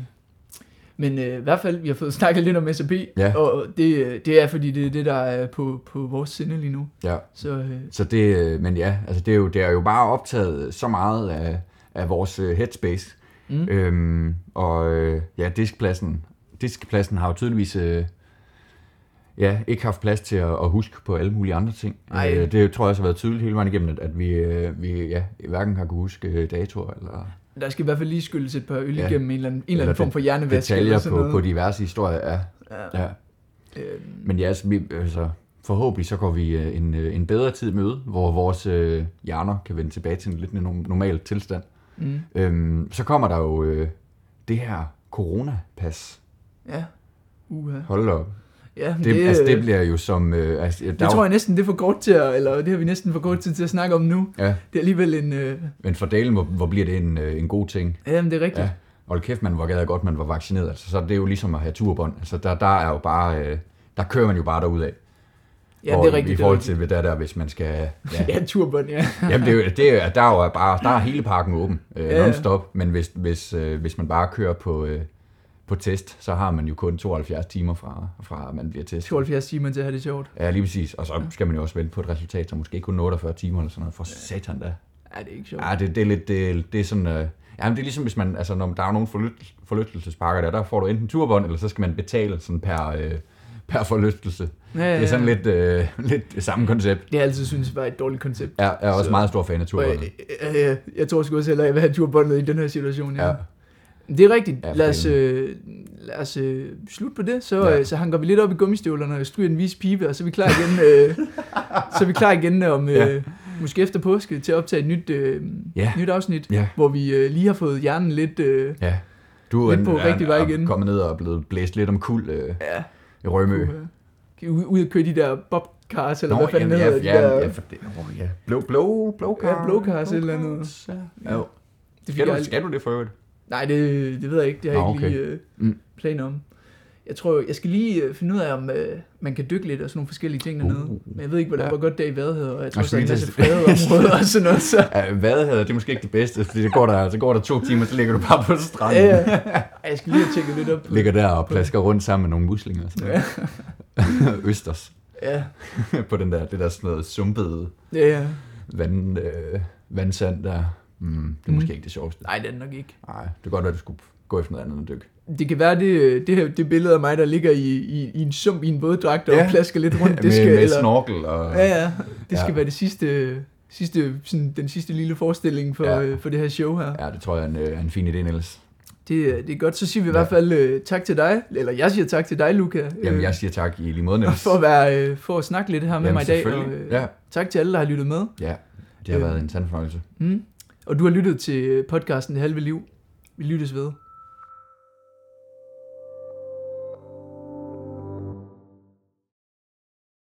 men øh, i hvert fald, vi har fået snakket lidt om SAP, Ja. og det, øh, det er fordi, det er det, der er på, på vores sinde lige nu. ja. Så øh, Så det, øh, men ja, altså det er jo, det er jo bare optaget så meget af, af vores øh, headspace. mm. Øhm, og øh, ja, diskpladsen, diskpladsen har jo tydeligvis øh, ja, ikke haft plads til at, at huske på alle mulige andre ting. Ej. Øh, det tror jeg også har været tydeligt hele vejen igennem, at, at vi, øh, vi ja, hverken har kunne huske øh, datoer eller der skal i hvert fald lige skyldes et par øl Ja. igennem en eller anden, en eller anden form for hjernevask. detaljer eller sådan på, noget. på diverse historier. Ja, Ja. ja. Øhm, Men ja, altså, vi, altså, forhåbentlig så går vi øh, en, øh, en bedre tid møde, hvor vores øh, hjerner kan vende tilbage til en lidt normal tilstand. mm. Øhm, så kommer der jo øh, det her coronapas. Ja. Uha. Hold op. Ja, Det, det, det, altså, det øh, bliver jo som... Øh, altså, der det er tror jeg næsten, det er for kort til at, eller det har vi næsten for kort tid til at snakke om nu. Ja, Det er alligevel en, øh, men for dalen, hvor, hvor bliver det en, øh, en god ting. ja, men det er rigtigt. Ja. Og kæft, man hvor gad godt, man var vaccineret. Altså, så er det jo ligesom at have turbånd. Altså, der, der er jo bare... Øh, der kører man jo bare derudad. Ja, Hvor- det er rigtigt. I forhold til hvad der, der, hvis man skal... Ja, Ja, turbånd, ja. Jamen, det er, det er, der er jo bare, der er hele parken åben, øh, Ja, ja. non-stop, men hvis, hvis, øh, hvis man bare kører på, øh, på test, så har man jo kun 72 timer fra, fra man bliver testet. 72 timer til at have det sjovt. Ja, lige præcis, og så skal man jo også vente på et resultat, så måske kun 48 timer eller sådan noget, for satan da. Ja, det er ikke sjovt. Ja, det, det er lidt, det, er- det er sådan, øh, jamen det er ligesom hvis man, altså når der er nogle forlyt, forlystelsesparker der, der får du enten turbånd, eller så skal man betale sådan per, øh, per forlystelse. Ja, ja, Det er sådan ja. lidt, øh, lidt samme koncept. Det har altid synes var et dårligt koncept. Jeg er også Så- meget stor fan af Og turbånd. jeg, jeg, jeg, jeg tror sgu også heller, jeg vil have turbåndet i den her situation. Ja. Ja. Det er rigtigt. Ja, Ja, lad os, øh, lad os øh, slutte på det. Så, Ja. ja. øh, så hanker vi lidt op i gummistøvlerne og stryger en vis pibe, og så er vi klar igen, øh, så er vi klar igen om øh, Ja. måske efter påske til at optage et nyt, øh, Ja. nyt afsnit, Ja. hvor vi øh, lige har fået hjernen lidt... Øh, Ja. Du er, Lidt på er- rigtig vej er igen. kommet ned og er blevet blæst lidt om kul øh, ja, i Rømø. uh, ud, og køre de der bobcars, eller Nå, hvad fanden hedder ja, de ja, der... ja, for det, oh, ja. Blå, blå, blå Ja, blowcars eller noget. Ja. Jo. det Skal, du, skal du det for øvrigt? Nej, det, det ved jeg ikke. Det har jeg ikke okay. lige øh, Mm. planer om. Jeg tror, jeg skal lige øh, finde ud af, om øh, man kan dykke lidt og sådan nogle forskellige ting dernede. Uh. Men jeg ved ikke, hvor, Ja. ja. hvor godt det er i Vadehavet, og jeg tror, der er en masse fredede områder og sådan noget. Så. Ja, Vadehavet, det er måske ikke det bedste, fordi det går der, så går der to timer, så ligger du bare på stranden. Ja, ja. Ej, jeg skal lige have tjekket lidt op på Ligger der og plasker rundt sammen med nogle muslinger. og Sådan noget. Østers. Ja, på den der, det der sådan noget sumpede ja, ja. vand, øh, vandsand der. Mm, det er Mm. måske ikke det sjoveste. Nej, det er det nok ikke. Nej, det kan godt være, du skulle gå efter noget andet end dyk. Det kan være, det, det, her, det billede af mig, der ligger i, i, i en sump i en våddragt og Ja. plasker lidt rundt, det med, skal, med eller, snorkel og... ja, ja, det skal Ja. være det sidste, sidste sådan, den sidste lille forestilling for, Ja. ja. for det her show her. Ja, det tror jeg er en, øh, er en fin idé, Niels. Det, er- det er godt, så siger vi i Ja. hvert fald øh, tak til dig, eller jeg siger tak til dig, Luca, Jamen, øh, jeg siger tak i lige måde, Niels. for, at være, øh, for at snakke lidt her med Jamen, mig i dag, og øh, Ja. tak til alle, der har lyttet med. Ja, det har Øh. været en sand fornøjelse. Mm. Og du har lyttet til podcasten Halve Liv. Vi lyttes ved.